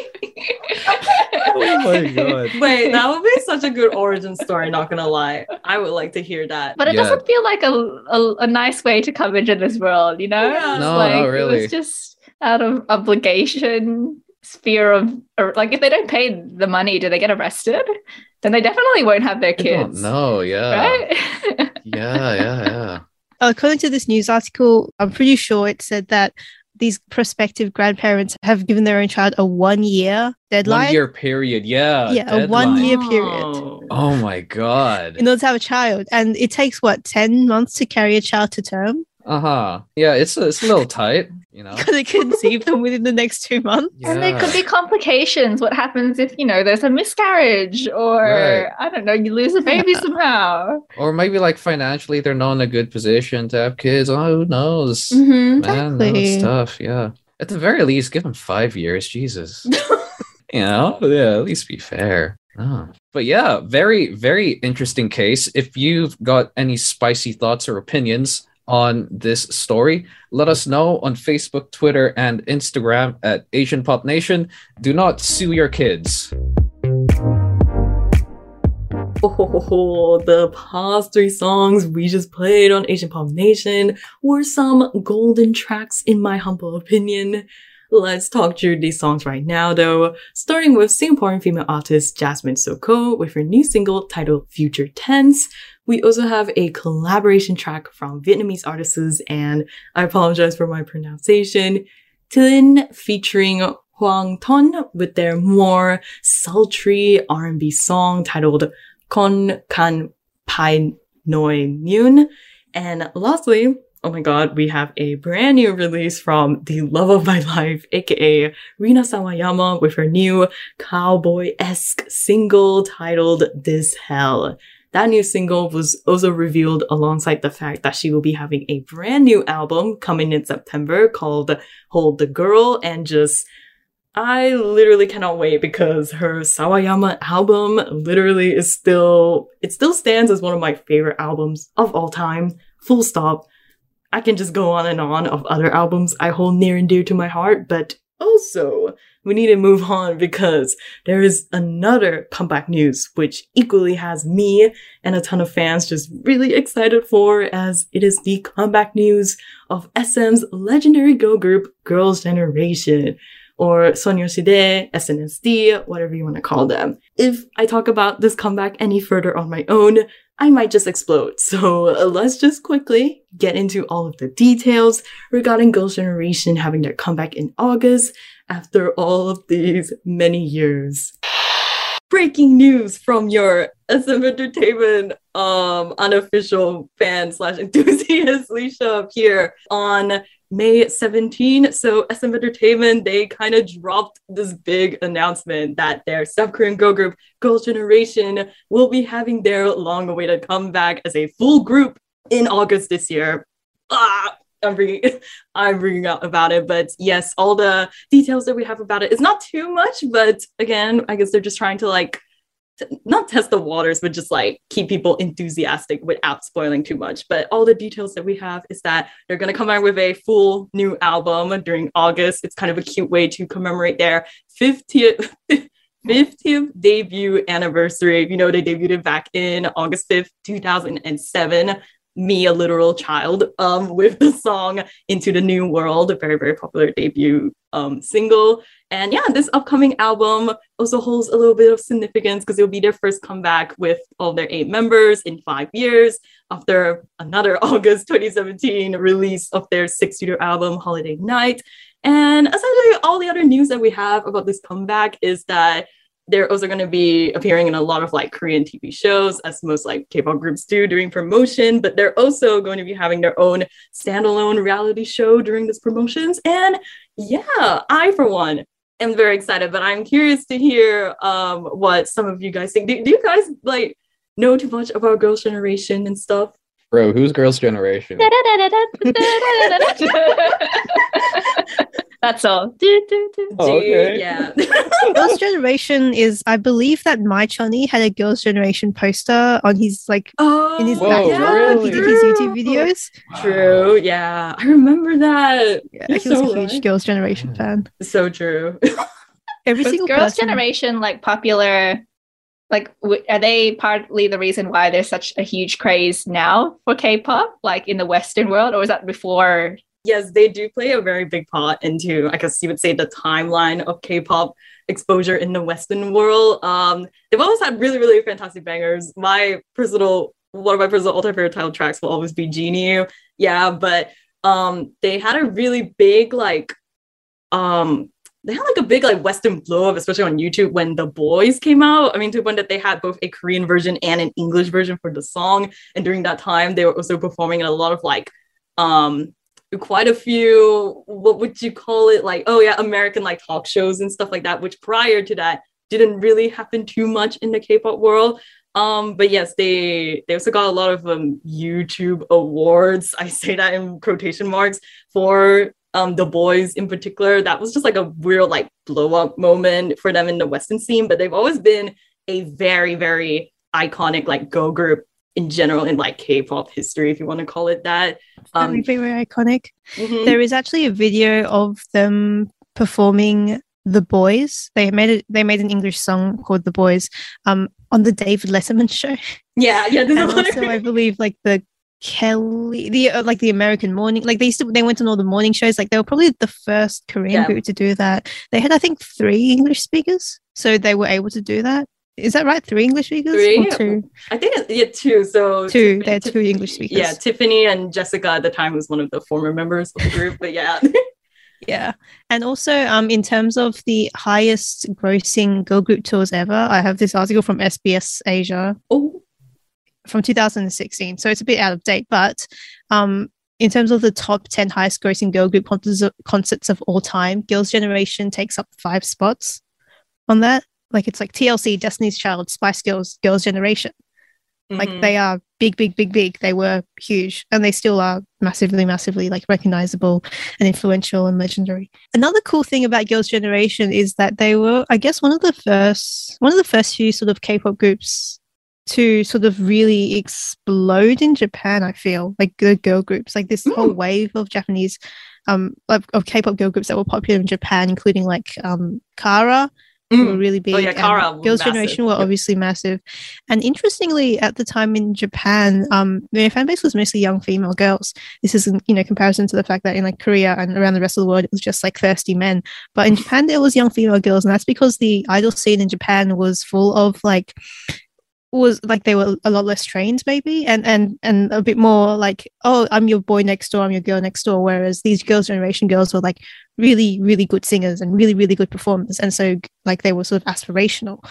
oh my god. Wait, that would be such a good origin story, not gonna lie. I would like to hear that. But it Yeah. doesn't feel like a, a, a nice way to come into this world, you know? Yeah. No, like, not It really. was just out of obligation, sphere of, or like if they don't pay the money, do they get arrested? Then they definitely won't have their I don't kids. know, yeah. Right? Yeah, yeah, yeah. According to this news article, I'm pretty sure it said that these prospective grandparents have given their own child a one year deadline One year period, yeah. Yeah, a one year period. Oh. My god. in order to have a child. And it takes what, 10 months to carry a child to term? Uh-huh. Yeah, it's a, it's a little tight, you know. Because they conceive them within the next two months. And there could be complications. What happens if, you know, there's a miscarriage or, Right. I don't know, you lose a baby [LAUGHS] somehow? Or maybe like financially they're not in a good position to have kids. Oh, who knows? Mm-hmm. Man, no, Exactly. it's tough. Yeah. At the very least, give them five years. Jesus. [LAUGHS] you know? Yeah, at least be fair. Oh. But yeah, very, very interesting case. If you've got any spicy thoughts or opinions on this story, let us know on Facebook, Twitter, and Instagram at Asian Pop Nation. Do not sue your kids. Oh, the past three songs we just played on Asian Pop Nation were some golden tracks in my humble opinion. Let's talk through these songs right now though, starting with Singaporean female artist Jasmine Sokko with her new single titled Future Tense. We also have a collaboration track from Vietnamese artists and I apologize for my pronunciation, Tin featuring Hoang Ton with their more sultry R&B song titled Con Kan Pai Noi Myun. And lastly, oh my god, we have a brand new release from the love of my life, aka Rina Sawayama with her new cowboy-esque single titled This Hell. That new single was also revealed alongside the fact that she will be having a brand new album coming in September called Hold the Girl and just I literally cannot wait because her Sawayama album literally is still, it still stands as one of my favorite albums of all time. Full stop. I can just go on and on of other albums I hold near and dear to my heart, but also we need to move on because there is another comeback news which equally has me and a ton of fans just really excited for as it is the comeback news of SM's legendary girl group Girls' Generation or Sonyeo Sidae, SNSD, whatever you want to call them. If I talk about this comeback any further on my own, I might just explode. So uh, let's just quickly get into all of the details regarding Girls' Generation having their comeback in August after all of these many years. Breaking news from your SM Entertainment um unofficial fan slash enthusiast [LAUGHS] Leisha up here on May 17. So SM Entertainment, they kind of dropped this big announcement that their South Korean girl group, Girls' Generation, will be having their long-awaited comeback as a full group in August this year. Ah, I'm bringing, [LAUGHS] I'm bringing out about it, but yes, all the details that we have about it is not too much, but again, I guess they're just trying to like not test the waters, but just like keep people enthusiastic without spoiling too much. But all the details that we have is that they're going to come out with a full new album during August. It's kind of a cute way to commemorate their 50th. 50th [LAUGHS] debut anniversary. You know, they debuted back in August 5th, 2007 me a literal child um, with the song into the new world a very very popular debut um, single and yeah this upcoming album also holds a little bit of significance because it'll be their first comeback with all their eight members in five years after another [LAUGHS] august 2017 release of their six studio album holiday night and essentially all the other news that we have about this comeback is that they're also going to be appearing in a lot of like Korean TV shows, as most like K-pop groups do during promotion. But they're also going to be having their own standalone reality show during this promotions. And yeah, I for one am very excited. But I'm curious to hear um, what some of you guys think. Do, do you guys like know too much about Girls' Generation and stuff? Bro, who's Girls' Generation? [LAUGHS] [LAUGHS] That's all. do do Oh, okay. Yeah. [LAUGHS] [LAUGHS] Girls' Generation is, I believe that Mychonny had a Girls' Generation poster on his like oh, in his oh, Whoa, background. really? He did his YouTube videos. True. Yeah. I remember that. Yeah, You're he was a huge right. Girls' Generation fan. So true. [LAUGHS] Every Was single Girls' person. Generation like popular? Like, w- are they partly the reason why there's such a huge craze now for K-pop, like in the Western world, or was that before? Yes, they do play a very big part into, I guess you would say, the timeline of K-pop exposure in the Western world. Um, they've always had really, really fantastic bangers. My personal, one of my personal all-time favorite title tracks will always be Genie. Yeah, but um, they had a really big like, um, they had like a big like Western blow up, especially on YouTube when The Boys came out. I mean, to the point that they had both a Korean version and an English version for the song. And during that time, they were also performing in a lot of like um quite a few what would you call it like oh yeah american like talk shows and stuff like that which prior to that didn't really happen too much in the k-pop world. Um but yes they they also got a lot of um youtube awards i say that in quotation marks for um the boys in particular. That was just like a real like blow up moment for them in the western scene but they've always been a very very iconic like go group in general in like K-pop history, if you want to call it that. Um, very, very iconic. mhm. There is actually a video of them performing "The Boys." They made it. They made an English song called "The Boys" um, on the David Letterman show, yeah, yeah. And also I [LAUGHS] believe like the Kelly, the uh, like the American morning, like they used to. They went on all the morning shows. Like they were probably the first Korean Yeah. group to do that. They had, I think, three English speakers, so they were able to do that. Is that right? Three English speakers? Three? Or two? I think it's, yeah, two. So Two. Tiffany- They're two English speakers. Yeah, Tiffany and Jessica at the time was one of the former members of the group. But yeah, [LAUGHS] Yeah. And also, um, in terms of the highest grossing girl group tours ever, I have this article from SBS Asia oh, from 2016. So it's a bit out of date, but um, in terms of the top 10 highest grossing girl group concerts of all time, Girls' Generation takes up five spots on that. Like it's like TLC, Destiny's Child, Spice Girls, Girls' Generation. Like mhm. they are big, big, big, big. They were huge and they still are massively, massively like recognizable and influential and legendary. Another cool thing about Girls' Generation is that they were, I guess, one of the first, one of the first few sort of K-pop groups to sort of really explode in Japan. I feel like the girl groups, like this whole wave of Japanese, um, of, of K-pop girl groups that were popular in Japan, including like um, Kara, who were Mm. really big. yeah, Kara Girls' massive. Generation were Yep. obviously massive. And interestingly, at the time in Japan, um, their fan base was mostly young female girls. This is in you know comparison to the fact that in like Korea and around the rest of the world, it was just like thirsty men. But in Japan, there was young female girls, and that's because the idol scene in Japan was full of like was like they were a lot less trained maybe and and and a bit more like oh i'm your boy next door i'm your girl next door whereas these girls generation girls were like really really good singers and really really good performers and so like they were sort of aspirational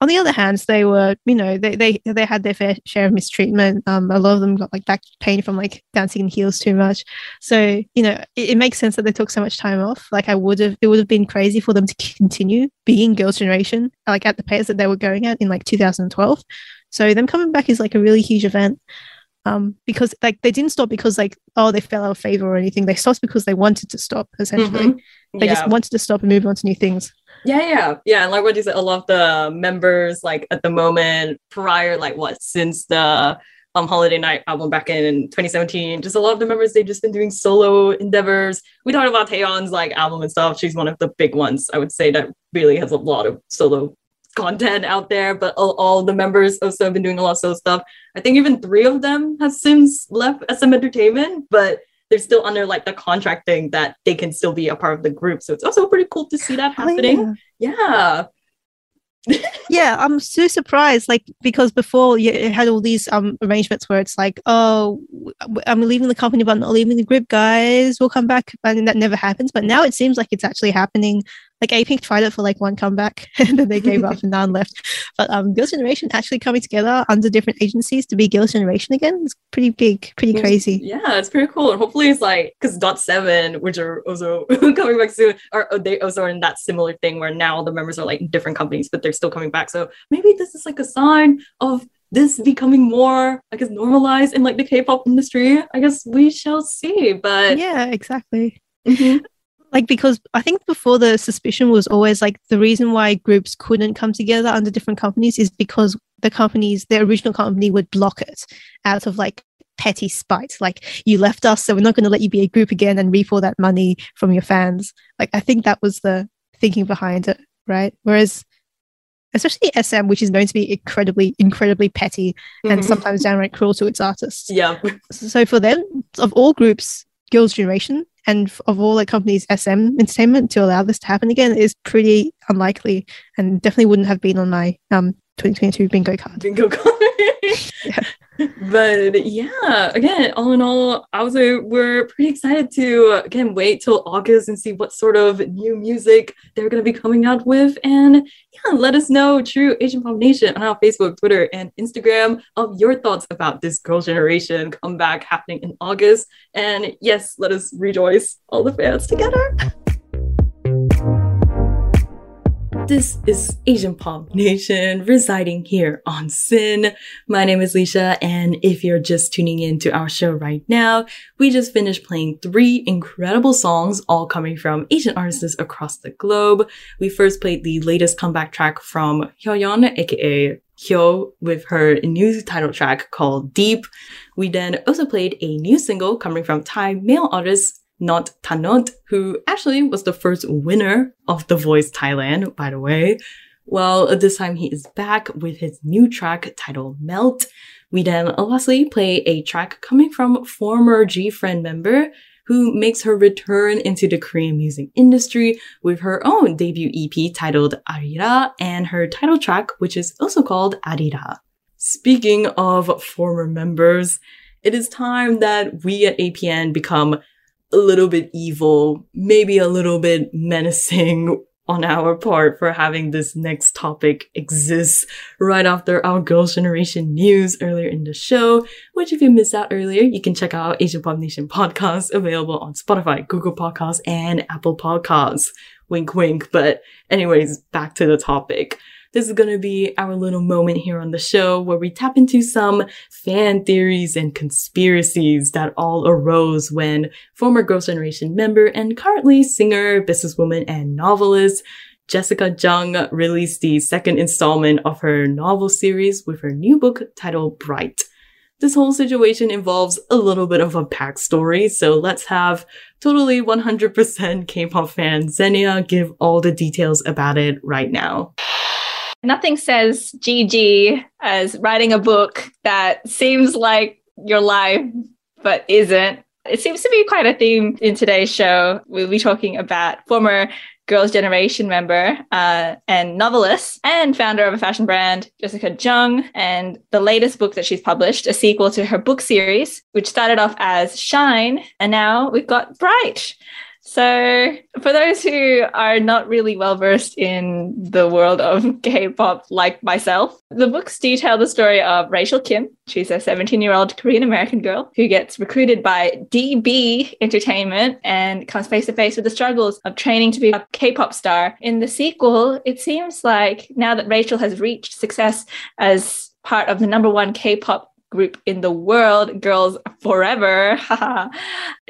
on the other hand they were you know they they, they had their fair share of mistreatment. Um a lot of them got like back pain from like dancing in heels too much. So you know it, it makes sense that they took so much time off. Like i would have it would have been crazy for them to continue being girls generation like at the pace that they were going at in like 2012 so them coming back is like a really huge event. Um because like they didn't stop because like oh they fell out of favor or anything. They stopped because they wanted to stop essentially. Mhm. they yeah. just wanted to stop and move on to new things Yeah, yeah, yeah. And like what you said, a lot of the members, like at the moment, prior, like what, since the um Holiday Night album back in 2017, just a lot of the members they've just been doing solo endeavors. We talked about Taeyeon's like album and stuff. She's one of the big ones. I would say that really has a lot of solo content out there. But all, all the members also have been doing a lot of solo stuff. I think even three of them have since left SM Entertainment, but they're still under like the contracting that they can still be a part of the group. So it's also pretty cool to see that Oh, happening. yeah. Yeah. [LAUGHS] yeah i'm so surprised like because before you you had all these um arrangements where it's like oh I'm leaving the company but I'm not leaving the group guys we'll come back and that never happens but now it seems like it's actually happening like apink tried it for like one comeback [LAUGHS] and then they gave up [LAUGHS] and none left but um girls generation actually coming together under different agencies to be girls generation again is pretty big pretty crazy Yeah, it's pretty cool. And hopefully it's like because GOT7, which are also [LAUGHS] coming back soon, are oh, they also are in that similar thing where now the members are like in different companies, but they're still coming back. So maybe this is like a sign of this becoming more, I guess, normalized in like the K-pop industry. I guess we shall see. But yeah exactly Mhm. Like because I think before the suspicion was always like the reason why groups couldn't come together under different companies is because the companies, the original company would block it out of like petty spite. Like you left us, so we're not going to let you be a group again and reap all that money from your fans. Like I think that was the thinking behind it, right? Whereas especially SM, which is known to be incredibly, incredibly petty and Mhm. sometimes downright cruel to its artists yeah, so for them of all groups girls generation and of all the companies sm entertainment to allow this to happen again is pretty unlikely and definitely wouldn't have been on my um 2022 bingo card bingo card. [LAUGHS] But yeah, again, all in all, I was uh, we're pretty excited to again wait till August and see what sort of new music they're gonna be coming out with. And yeah, let us know, True Asian Pop Nation, on our Facebook, Twitter, and Instagram of your thoughts about this Girl Generation comeback happening in August. And yes, let us rejoice all the fans together. This is Asian Pop Nation residing here on SYN. My name is Leisha, and if you're just tuning in to our show right now, we just finished playing three incredible songs, all coming from Asian artists across the globe. We first played the latest comeback track from Hyoyeon, aka Hyo, with her new title track called Deep. We then also played a new single coming from Thai male artist not Tanont, who actually was the first winner of The Voice Thailand, by the way. Well, this time he is back with his new track titled Melt. We then uh, lastly play a track coming from former GFriend member who makes her return into the Korean music industry with her own debut EP titled ARIA and her title track, which is also called ARIA. Speaking of former members, it is time that we at APN become a little bit evil, maybe a little bit menacing [LAUGHS] on our part for having this next topic exist right after our Girls' Generation news earlier in the show, which if you missed out earlier, you can check out Asian Pop Nation podcast available on Spotify, Google Podcasts, and Apple Podcasts. Wink, wink. But anyways, back to the topic. This is going to be our little moment here on the show where we tap into some fan theories and conspiracies that all arose when former Girls' Generation member and currently singer, businesswoman, and novelist Jessica Jung released the second installment of her novel series with her new book titled Bright. This whole situation involves a little bit of a backstory, so let's have totally 100% K-pop fan Xenia give all the details about it right now. Nothing says GG as writing a book that seems like your life, but isn't. It seems to be quite a theme in today's show. We'll be talking about former Girls' Generation member uh, and novelist and founder of a fashion brand, Jessica Jung, and the latest book that she's published, a sequel to her book series, which started off as Shine, and now we've got Bright. So, for those who are not really well versed in the world of [LAUGHS] K pop like myself, the books detail the story of Rachel Kim. She's a 17 year old Korean American girl who gets recruited by DB Entertainment and comes face to face with the struggles of training to be a K pop star. In the sequel, it seems like now that Rachel has reached success as part of the number one K pop group in the world, Girls Forever, [LAUGHS]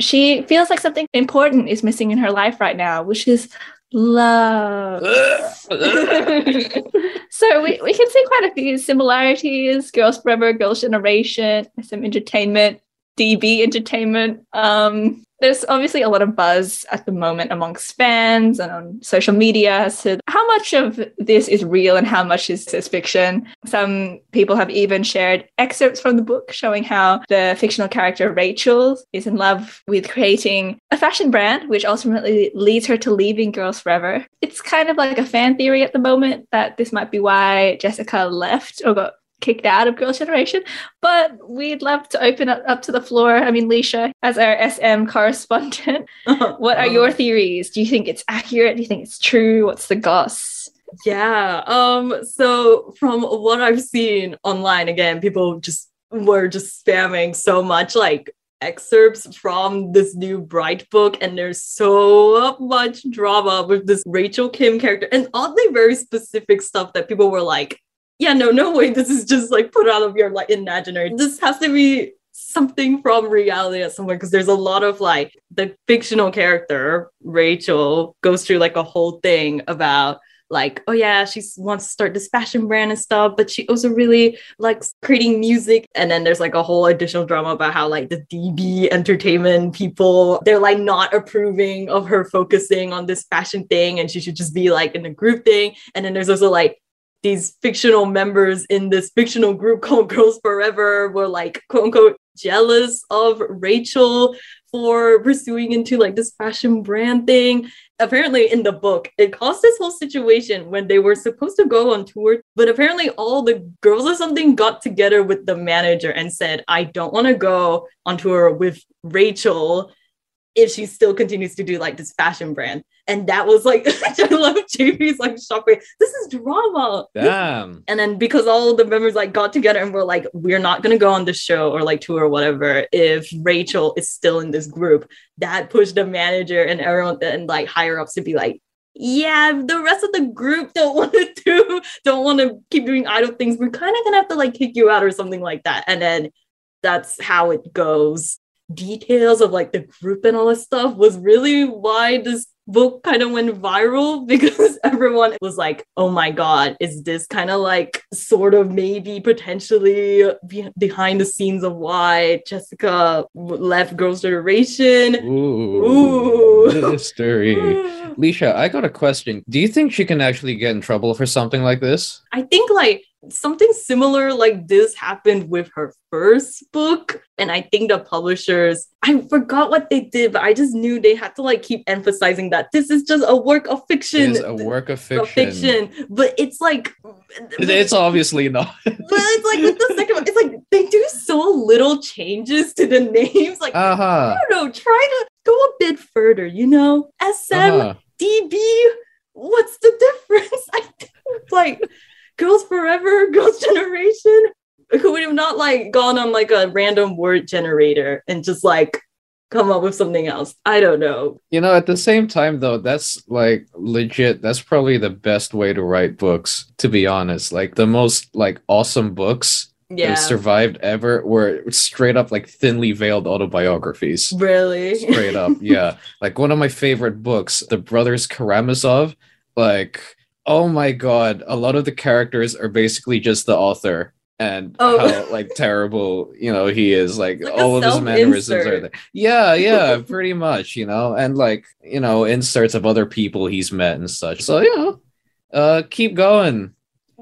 she feels like something important is missing in her life right now, which is love. [LAUGHS] [LAUGHS] so we, we can see quite a few similarities Girls Forever, Girls' Generation, SM Entertainment, DB Entertainment. Um, there's obviously a lot of buzz at the moment amongst fans and on social media as to how much of this is real and how much is, is fiction. Some people have even shared excerpts from the book showing how the fictional character Rachel is in love with creating a fashion brand, which ultimately leads her to leaving Girls Forever. It's kind of like a fan theory at the moment that this might be why Jessica left or got kicked out of Girls' Generation. But we'd love to open it up to the floor. I mean, Leisha, as our SM correspondent, [LAUGHS] what are your theories? Do you think it's accurate? Do you think it's true? What's the goss? Yeah. Um. So from what I've seen online, again, people just were just spamming so much like excerpts from this new Bright book, and there's so much drama with this Rachel Kim character, and oddly very specific stuff that people were like, yeah, no, no way. This is just like put out of your like imaginary. This has to be something from reality at some point because there's a lot of like the fictional character Rachel goes through like a whole thing about like oh yeah she wants to start this fashion brand and stuff but she also really likes creating music and then there's like a whole additional drama about how like the db entertainment people they're like not approving of her focusing on this fashion thing and she should just be like in a group thing and then there's also like these fictional members in this fictional group [LAUGHS] called Girls Forever were like quote unquote jealous of Rachel for pursuing into like this fashion brand thing. Apparently, in the book, it caused this whole situation when they were supposed to go on tour, but apparently, all the girls or something got together with the manager and said, I don't want to go on tour with Rachel if she still continues to do like this fashion brand. And that was like, [LAUGHS] I love JP's like shopping. This is drama. Damn. And then because all the members like got together and were like, we're not gonna go on the show or like tour or whatever if Rachel is still in this group, that pushed the manager and everyone and like higher ups to be like, yeah, the rest of the group don't [LAUGHS] want to do, don't want to keep doing idol things. We're kind of gonna have to like kick you out or something like that. And then that's how it goes. Details of like the group and all this stuff was really why this book kind of went viral [LAUGHS] because everyone was like, oh my God, is this kind of like sort of maybe potentially be- behind the scenes of why Jessica left Girls' Generation? Ooh, Ooh. mystery. [LAUGHS] Leisha, I got a question. Do you think she can actually get in trouble for something like this? I think like something similar like this happened with her first book. And I think the publishers, I forgot what they did, but I just knew they had to like keep emphasizing that this is just a work of fiction. It is a work of of fiction. fiction. But it's like It's obviously not. [LAUGHS] but it's like with the second one, it's like they do so little changes to the [LAUGHS] names. Like, Uh huh. I don't know, try to go a bit further, you know? SM, Uh-huh. DB, what's the difference? [LAUGHS] I like Girls Forever, [LAUGHS] Girls Generation. Could we have not like gone on like a random word generator and just like come up with something else? I don't know. You know, at the same time, though, that's like legit. That's probably the best way to write books, to be honest. Like the most like awesome books that Yeah. survived ever were straight up like thinly veiled autobiographies. Really? Straight up, yeah. [LAUGHS] Like one of my favorite books, The Brothers Karamazov. Like, oh my god, a lot of the characters are basically just the author. And Oh. how like terrible, you know, he is. Like, Like all of his mannerisms are there. Yeah, yeah, pretty much, you know, and like, you know, inserts of other people he's met and such. So, you know, uh keep going.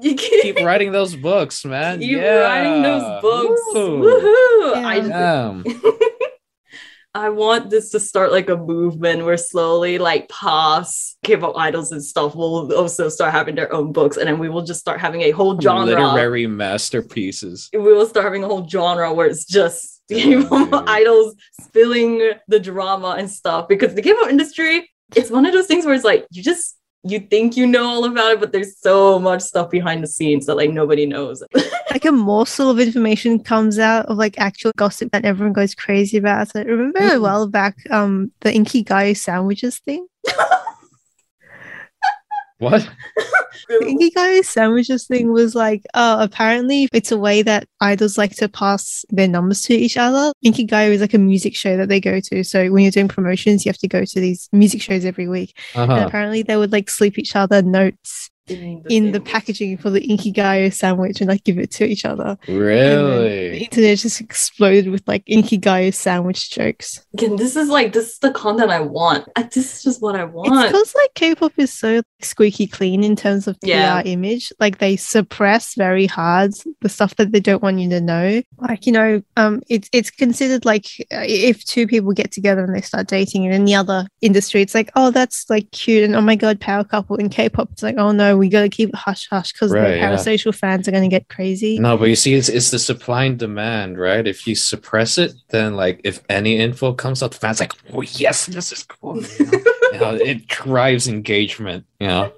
You keep, Keep writing those books, man. [LAUGHS] keep yeah. writing those books. Woo. Woohoo! Yeah. I Damn. [LAUGHS] I want this to start like a movement where slowly, like past K-pop idols and stuff will also start having their own books, and then we will just start having a whole genre. Literary masterpieces. We will start having a whole genre where it's just K-pop dude. idols spilling the drama and stuff. Because the K-pop industry, it's one of those things where it's like you just you think you know all about it, but there's so much stuff behind the scenes that like nobody knows. [LAUGHS] like a morsel of information comes out of like actual gossip that everyone goes crazy about. So remember a Mm. while back, um, the Inkigayo sandwiches thing. [LAUGHS] What? The Inkigayo sandwiches thing was like, oh, apparently it's a way that idols like to pass their numbers to each other. Inkigayo is like a music show that they go to. So when you're doing promotions, you have to go to these music shows every week. And Uh-huh. apparently they would like sleep each other notes in in the packaging for the Inkigayo sandwich and like give it to each other. Really? the internet just exploded with like Inky Guy sandwich jokes. Again, this is like this is the content I want. I, this is just what I It's want. because like K-pop is so squeaky clean in terms of PR Yeah. image. Like they suppress very hard the stuff that they don't want you to know. Like you know, um, it's it's considered like uh, if two people get together and they start dating, and in the other industry, it's like oh that's like cute and oh my god power couple. In K-pop, it's like oh no we got to keep it hush hush because Right, the yeah. fans are going to get crazy. No, but you see, it's it's the supply and demand, right? If you suppress it, then like if any info comes out, the fans like, oh yes, this is cool. You know? You know, it drives engagement. You know,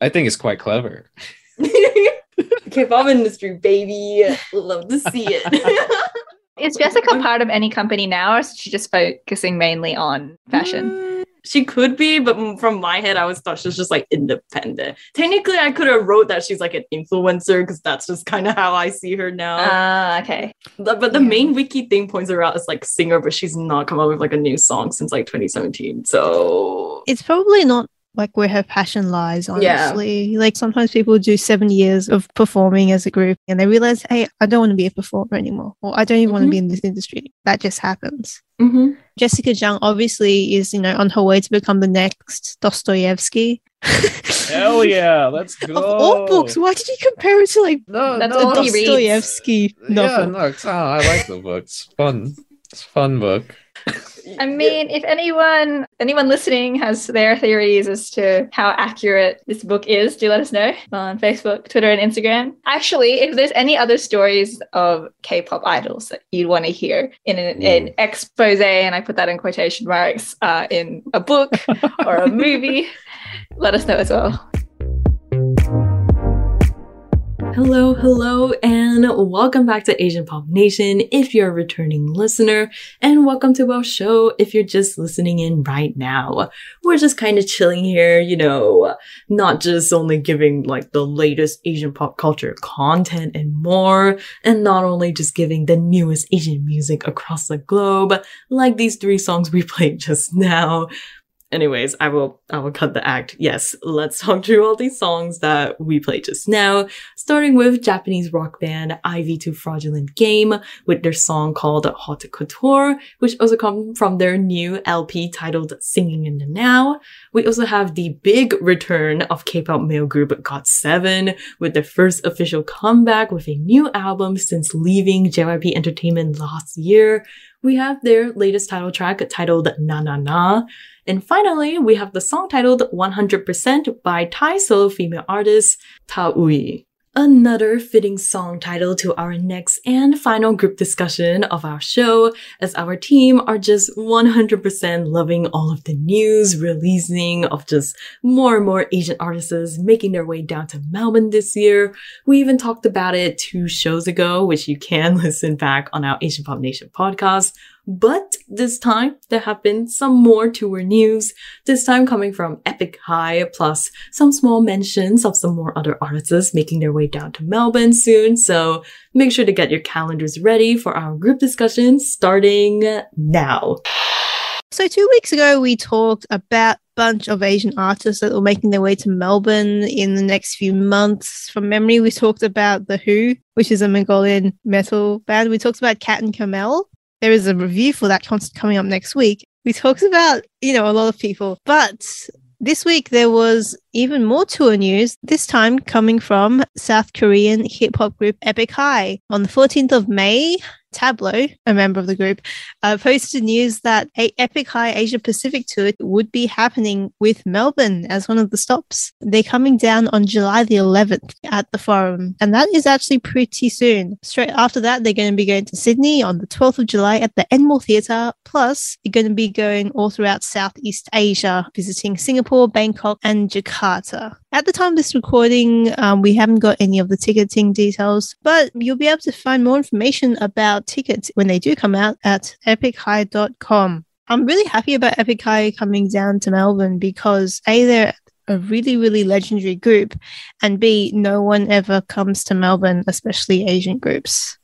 I think it's quite clever. [LAUGHS] K-pop industry, baby. Love to see it. [LAUGHS] Is Jessica part of any company now, or is she just focusing mainly on fashion? Mm, She could be, but from my head, I always thought she was just like independent. Technically, I could have wrote that she's like an influencer because that's just kind of how I see her now. Ah, okay. but but the yeah. main wiki thing points her out as like singer, but she's not come up with like a new song since like 2017. So it's probably not like where her passion lies Yeah. honestly like sometimes people do seven years of performing as a group and they realize hey i don't want to be a performer anymore or i don't even want to be in this industry that just happens Mhm. jessica jung obviously is you know on her way to become the next dostoevsky [LAUGHS] Hell yeah, let's go. [LAUGHS] of all books why did you compare it to like No, That's the all he reads. dostoevsky Yeah, no, I like the book. It's fun. It's a fun book. I mean, if anyone anyone listening has their theories as to how accurate this book is, do let us know on Facebook, Twitter, and Instagram. Actually, if there's any other stories of K-pop idols that you'd want to hear in an, an expose, and I put that in quotation marks, uh, in a book [LAUGHS] or a movie, let us know as well. Hello, hello, and welcome back to Asian Pop Nation if you're a returning listener, and welcome to our show if you're just listening in right now. We're just kind of chilling here, you know, not just only giving like the latest Asian pop culture content and more, and not only just giving the newest Asian music across the globe, like these three songs we [LAUGHS] played just now, anyways, I will I will cut the act. Yes, let's talk through all these songs that we played just now, starting with Japanese rock band Ivy to Fraudulent Game with their song called Haute Couture, which also comes from their new LP titled Singing in the Now. We also have the big return of K-pop male group GOT7 with their first official comeback with a new album since leaving JYP Entertainment last year. We have their latest title track titled Na Na Na. And finally, we have the song titled 100% by Thai solo female artist Ta Ui. Another fitting song title to our next and final group discussion of our show, as our team are just 100% loving all of the news releasing of just more and more Asian artists making their way down to Melbourne this year. We even talked about it two shows ago, which you can [LAUGHS] listen back on our Asian Pop Nation podcast. But this time, there have been some more tour news, this time coming from Epic High, plus some small mentions of some more other artists making their way down to Melbourne soon. So make sure to get your calendars ready for our group discussion starting now. So two weeks ago, we talked about bunch of Asian artists that were making their way to Melbourne in the next few months. From memory, we talked about The Hu, which is a Mongolian metal band. We talked about Cat and Camel. There is a review for that concert coming up next week. We talked about, you know, a lot of people, but this week there was even more tour news, this time coming from South Korean hip hop group Epic High. On the 14th of May, Tablo, a member of the group, uh, posted news that a Epic High Asia Pacific tour would be happening with Melbourne as one of the stops. They're coming down on July the 11th at the Forum, and that is actually pretty soon. Straight after that, they're going to be going to Sydney on the 12th of July at the Enmore Theatre. Plus, they're going to be going all throughout Southeast Asia, visiting Singapore, Bangkok, and Jakarta. At the time of this recording, um, we haven't got any of the ticketing details, but you'll be able to find more information about tickets when they do come out at epichigh.com. I'm really happy about Epic High coming down to Melbourne because A, they're a really, really legendary group, and B, no one ever comes to Melbourne, especially Asian groups.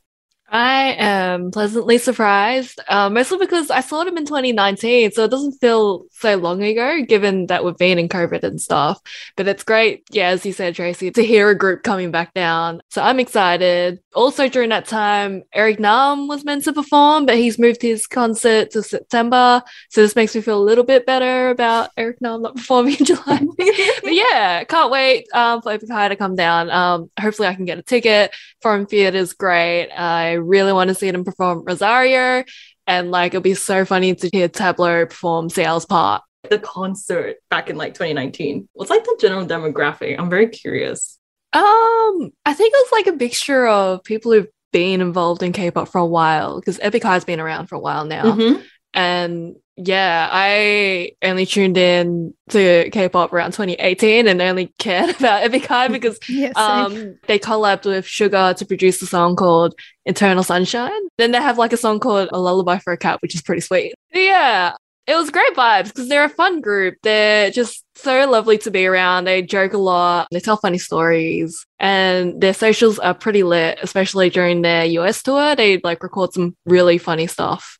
I am pleasantly surprised, uh, mostly because I saw them in 2019, so it doesn't feel so long ago, given that we've been in COVID and stuff. But it's great, yeah, as you said, Tracy, to hear a group coming back down. So I'm excited. Also, during that time, Eric Nam was meant to perform, but he's moved his concert to September. So this makes me feel a little bit better about Eric Nam not [LAUGHS] performing in July. [LAUGHS] but yeah, can't wait um, for High to come down. Um, hopefully, I can get a ticket. Forum Theatre is great. I really want to see them perform Rosario. And like, it'll be so funny to hear Tablo perform Sales Part. The concert back in like 2019. What's like the general demographic? I'm very curious. Um, I think it was like a mixture of people who've been involved in K-pop for a while because Epic High's been around for a while now. Mhm. And yeah, I only tuned in to K-pop around 2018 and only cared [LAUGHS] about Epic High [LAUGHS] because Yes. um they collabed with Sugar to produce a song called Eternal Sunshine. Then they have like a song called A Lullaby for a Cat, which is pretty sweet. But yeah. It was great vibes because they're a fun group. They're just so lovely to be around. They joke a lot. They tell funny stories and their socials are pretty lit, especially during their US tour. They like record some really funny stuff.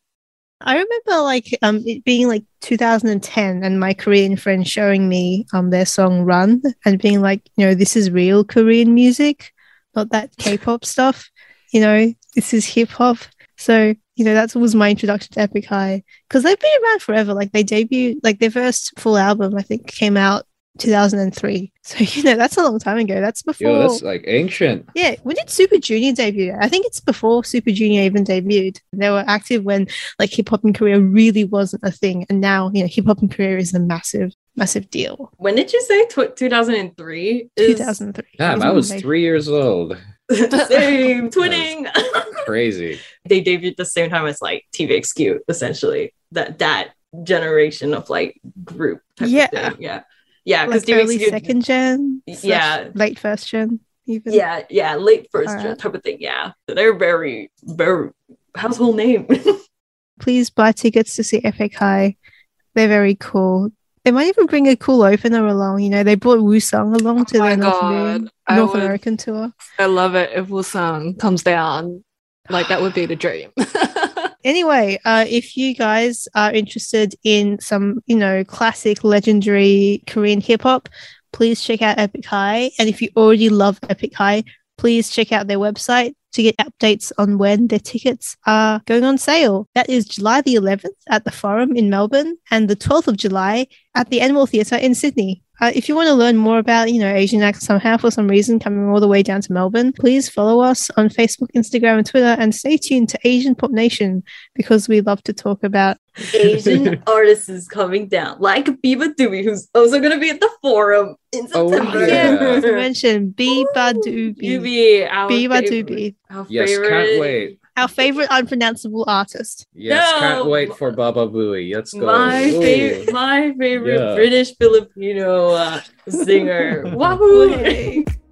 I remember like um it being like 2010 and my Korean friend showing me um their song Run and being like, you know, this is real Korean music, not that K-pop stuff. You know, this is hip hop. So, you know, that was my introduction to Epic High because they've been around forever. Like they debuted, like their first full album, I think, came out 2003. So, [LAUGHS] you know, that's a long time ago. That's before. Yo, that's like ancient. Yeah, when did Super Junior debut? I think it's before Super Junior even debuted. They were active when like hip hop in Korea really wasn't a thing, and now you know hip hop in Korea is a massive, massive deal. When did you say tw- 2003? Is- 2003. Damn, I was three years old. [LAUGHS] Same, twinning. [LAUGHS] Crazy. they debuted the same time as like TVXQ, essentially. That that generation of like group type Yeah. of thing. Yeah. Yeah. Because Like early TVXQ second gen, Yeah. late first gen. Even Yeah, yeah, late first Alright. type of thing. Yeah, they're very, very household name. [LAUGHS] please buy tickets to see Epic High. They're very cool. They might even bring a cool opener along. You know, they brought Woosung along to Oh my their North, God, North would- American tour. I love it if Woosung comes down. Like that would be the dream. [LAUGHS] Anyway, uh, if you guys are interested in some, you know, classic, legendary Korean hip hop, please check out Epic High. And if you already love Epic High, please check out their website to get updates on when their tickets are going on sale. That is July the 11th at the Forum in Melbourne and the 12th of July at the Enmore Theatre in Sydney. Uh, if you want to learn more about, you know, Asian acts somehow for some reason coming all the way down to Melbourne, please follow us on Facebook, Instagram, and Twitter, and stay tuned to Asian Pop Nation because we love to talk about. Asian [LAUGHS] artists is coming down, like beabadoobee, who's also gonna be at the forum in Oh, September. yeah. to mention beabadoobee. Doobie, our Biba favorite- Doobie, our Yes, favorite. can't wait. Our favorite unpronounceable artist. Yes, can't wait for Baba Booey. Let's go. My Ooh. favorite, my favorite Yeah. British Filipino uh, singer. [LAUGHS] Wahoo! [LAUGHS]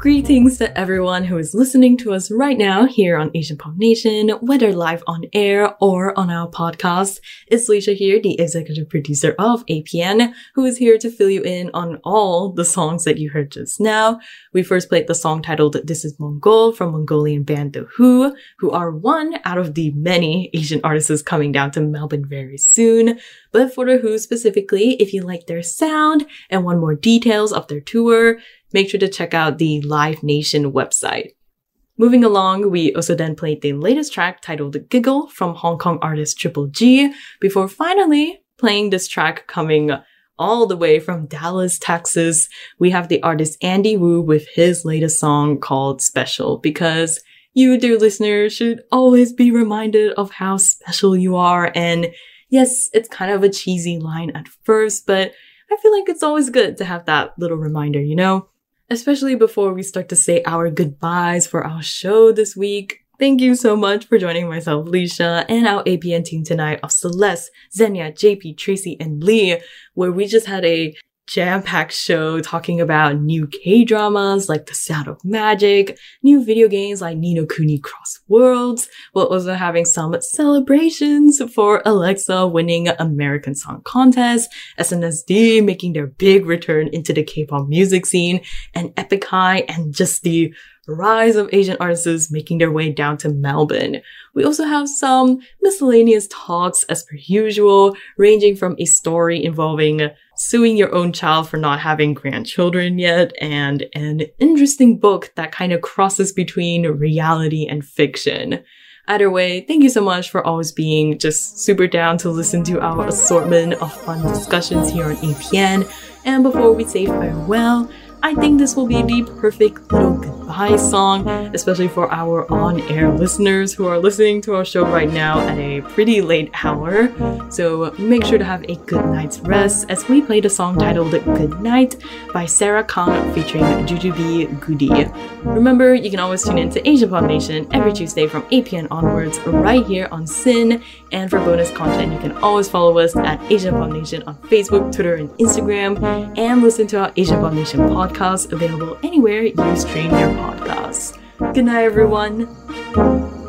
Greetings to everyone who is listening to us right now here on Asian Pop Nation, whether live on air or on our podcast. It's Leisha here, the executive producer of APN, who is here to fill you in on all the songs that you heard just now. We first played the song titled This is Mongol from Mongolian band The Hu, who are one out of the many Asian artists coming down to Melbourne very soon. But for The Hu specifically, if you like their sound and want more details of their tour, make sure to check out the Live Nation website. Moving along, we also then played the latest track titled Giggle from Hong Kong artist Triple G, before finally playing this track coming all the way from Dallas, Texas. We have the artist Andy Wu with his latest song called Special because you, dear listeners, should always be reminded of how special you are. And yes, it's kind of a cheesy line at first, but I feel like it's always good to have that little reminder, you know? Especially before we start to say our goodbyes for our show this week. Thank you so much for joining myself, Leisha, and our APN team tonight of Celeste, Zenia, JP, Tracy, and Lee, where we just had a jam-packed show talking about new K-dramas like The Sound of Magic, new video games like Ni no Kuni Cross Worlds, while also having some celebrations for Alexa winning American Song Contest, SNSD making their big return into the K-pop music scene, and Epic High and just the rise of Asian artists making their way down to Melbourne. We also have some miscellaneous talks as per usual, ranging from a story involving suing your own child for not having grandchildren yet, and an interesting book that kind of crosses between reality and fiction. Either way, thank you so much for always being just super down to listen to our assortment of fun discussions here on APN. And before we say farewell, I think this will be the perfect little goodbye song, especially for our on air listeners who are listening to our show right now at a pretty late hour. So make sure to have a good night's rest as we play the song titled Good Night by Sarah Kang featuring Jujubee Goody. Remember, you can always tune in to Asia Pop Nation every Tuesday from 8 p.m. onwards right here on SYN. And for bonus content, you can always follow us at Asia Pop Nation on Facebook, Twitter, and Instagram, and listen to our Asia Pop Nation podcast available anywhere you stream your podcasts. Good night, everyone.